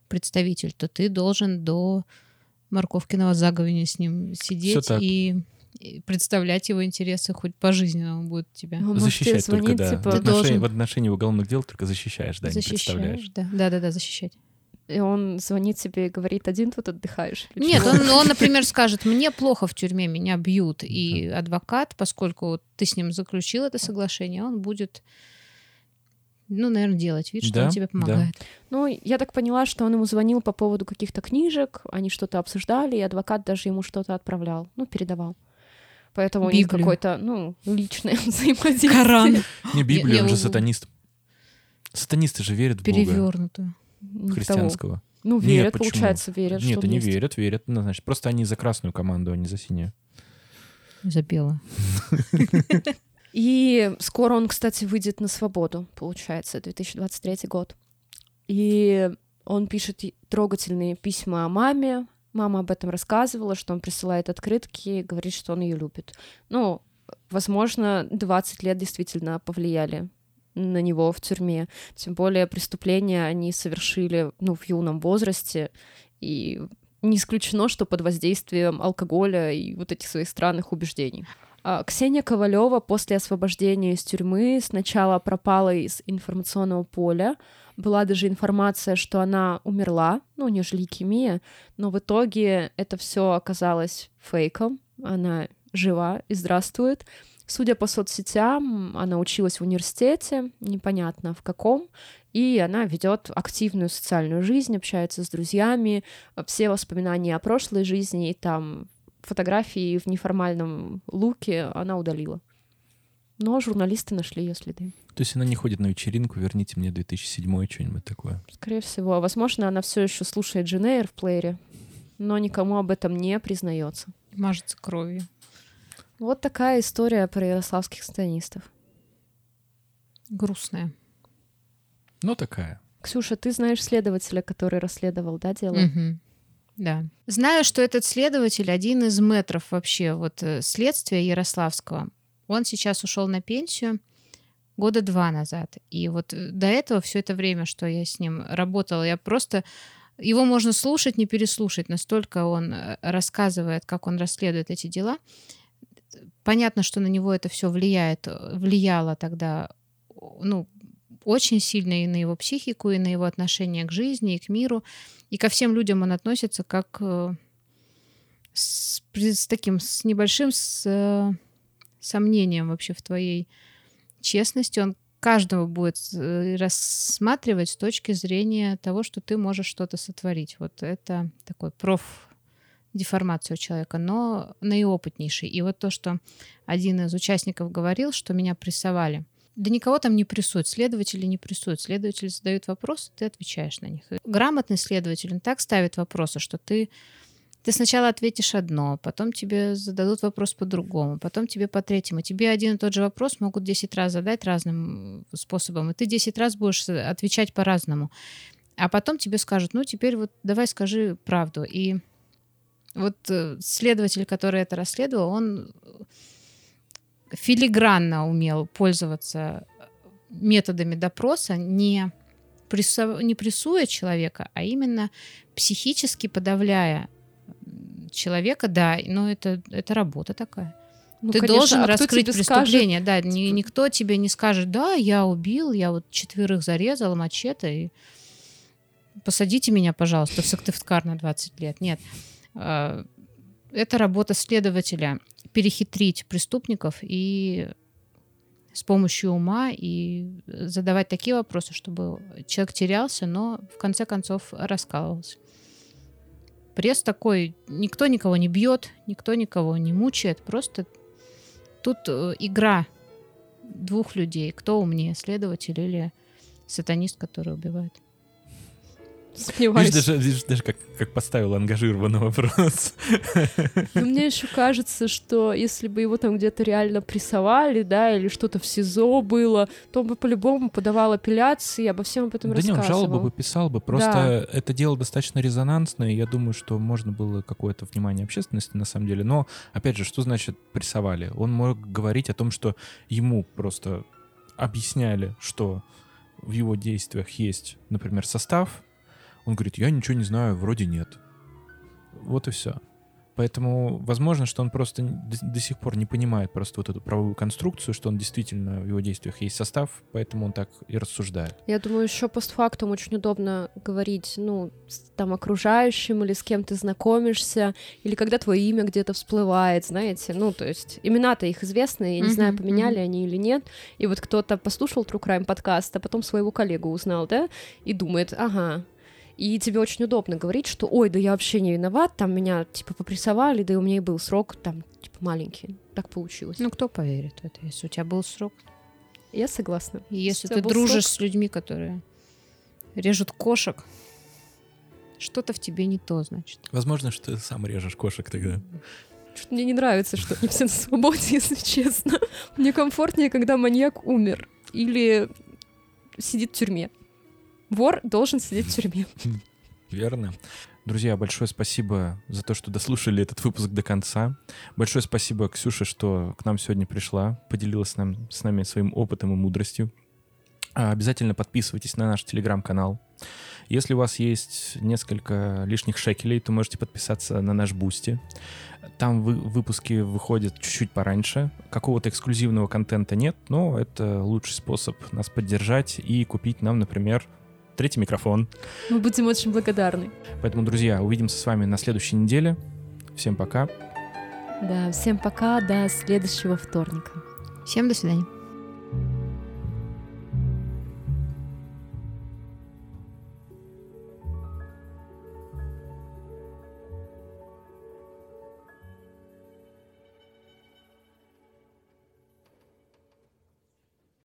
представитель, то ты должен до морковкиного заговения с ним сидеть и представлять его интересы хоть пожизненно будет тебя. Можете Защищать только, звонить, да. типа, В отношении, должен- в отношении уголовных дел только защищаешь, да, не представляешь. Защищаешь, да. Да, да, да, защищать. И он звонит тебе и говорит, один тут отдыхаешь. Нет, чего?» он, он, например, скажет, мне плохо в тюрьме, меня бьют. И адвокат, поскольку ты с ним заключил это соглашение, он будет, ну, наверное, делать вид, что Да, он тебе да. помогает. Ну, я так поняла, что он ему звонил по поводу каких-то книжек, они что-то обсуждали, и адвокат даже ему что-то отправлял, ну, передавал. Поэтому у них Библию. какое-то, ну, личное взаимодействие. Коран Не Библия, я он же сатанист. Сатанисты же верят в Бога того. христианского. Ну, Нет, верят, почему? получается, верят, Нет, они есть. верят, верят. Ну, значит, просто они за красную команду, а не за синюю. Забила. И скоро он, кстати, выйдет на свободу, получается, 2023 год. И он пишет трогательные письма о маме. Мама об этом рассказывала, что он присылает открытки, говорит, что он ее любит. Ну, возможно, 20 лет действительно повлияли на него в тюрьме. Тем более преступления они совершили ну, в юном возрасте. И не исключено, что под воздействием алкоголя и вот этих своих странных убеждений. А, Ксения Ковалева после освобождения из тюрьмы сначала пропала из информационного поля. Была даже информация, что она умерла, ну, у нее же лейкемия, но в итоге это все оказалось фейком. Она жива и здравствует. Судя по соцсетям, она училась в университете, непонятно в каком, и она ведет активную социальную жизнь, общается с друзьями, все воспоминания о прошлой жизни и там фотографии в неформальном луке она удалила. Но журналисты нашли ее следы. То есть она не ходит на вечеринку, верните мне 2007 что-нибудь такое. Скорее всего. Возможно, она все еще слушает Дженейр в плеере, но никому об этом не признается. Мажется кровью. Вот такая история про ярославских станистов. Грустная. Ну, такая. Ксюша, ты знаешь следователя, который расследовал, да, дело? Мгм. Да. Знаю, что этот следователь один из метров вообще вот э, следствия Ярославского. Он сейчас ушел на пенсию года два назад. И вот э, до этого все это время, что я с ним работала, я просто его можно слушать, не переслушать. Настолько он э, рассказывает, как он расследует эти дела. Понятно, что на него это все влияет, э, влияло тогда, ну, очень сильно и на его психику, и на его отношение к жизни, и к миру. И ко всем людям он относится как с, с таким, с небольшим с, сомнением вообще в твоей честности. Он каждого будет э, рассматривать с точки зрения того, что ты можешь что-то сотворить. Вот это такой проф деформация у человека, но наиопытнейший. И вот то, что один из участников говорил, что меня прессовали. Да никого там не прессуют, следователи не прессуют. Следователи задают вопросы, ты отвечаешь на них. Грамотный следователь, он так ставит вопросы, что ты, ты сначала ответишь одно, потом тебе зададут вопрос по-другому, потом тебе по третьему. Тебе один и тот же вопрос могут 10 раз задать разным способом, и ты 10 раз будешь отвечать по-разному. А потом тебе скажут, ну теперь вот давай скажи правду. И вот э, следователь, который это расследовал, он филигранно умел пользоваться методами допроса, не, прессо- не прессуя человека, а именно психически подавляя человека, да, но это, это работа такая. Ну, Ты конечно, должен а раскрыть тебе скажет, преступление, да, ни- типа- никто тебе не скажет, да, я убил, я вот четверых зарезал мачете, и посадите меня, пожалуйста, в Сыктывкар на 20 лет. Нет. А, Это работа следователя перехитрить преступников и с помощью ума и задавать такие вопросы, чтобы человек терялся, но в конце концов раскалывался. Пресс такой, никто никого не бьет, никто никого не мучает, просто тут э, игра двух людей, кто умнее, следователь или сатанист, который убивает. Сомневаюсь. Видишь, даже, видишь, даже как, как поставил ангажированный вопрос. Но мне еще кажется, что если бы его там где-то реально прессовали, да, или что-то в СИЗО было, то он бы по-любому подавал апелляции, обо всем об этом Да не, он рассказывал. жалобы бы писал бы. Просто Да. это дело достаточно резонансное, и я думаю, что можно было какое-то внимание общественности на самом деле. Но, опять же, что значит прессовали? Он мог говорить о том, что ему просто объясняли, что в его действиях есть, например, состав. Он говорит, я ничего не знаю, вроде нет. Вот и все. Поэтому, возможно, что он просто до, до сих пор не понимает просто вот эту правовую конструкцию, что он действительно в его действиях есть состав, поэтому он так и рассуждает. Я думаю, еще постфактум очень удобно говорить, ну, с там окружающим или с кем ты знакомишься, или когда твое имя где-то всплывает, знаете, ну, то есть имена-то их известны, я не Мгм, знаю, поменяли мгм. они или нет, и вот кто-то послушал True Crime подкаст, а потом своего коллегу узнал, да, и думает, ага, и тебе очень удобно говорить, что, ой, да я вообще не виноват, там меня, типа, попрессовали, да и у меня и был срок, там, типа, маленький, так получилось. Ну, кто поверит в это, если у тебя был срок? Я согласна. И если ты дружишь срок- с людьми, которые режут кошек, что-то в тебе не то, значит. Возможно, что ты сам режешь кошек тогда. Что-то мне не нравится, что они все на свободе, если честно. Мне комфортнее, когда маньяк умер или сидит в тюрьме. Вор должен сидеть в тюрьме. Верно. Друзья, большое спасибо за то, что дослушали этот выпуск до конца. Большое спасибо Ксюше, что к нам сегодня пришла, поделилась с, нам, с нами своим опытом и мудростью. А, Обязательно подписывайтесь на наш телеграм-канал. Если у вас есть несколько лишних шекелей, то можете подписаться на наш Boosty. Там вы- выпуски выходят чуть-чуть пораньше. Какого-то эксклюзивного контента нет, но это лучший способ нас поддержать и купить нам, например, третий микрофон. Мы будем очень благодарны. Поэтому, друзья, увидимся с вами на следующей неделе. Всем пока. Да, всем пока, до следующего вторника. Всем до свидания.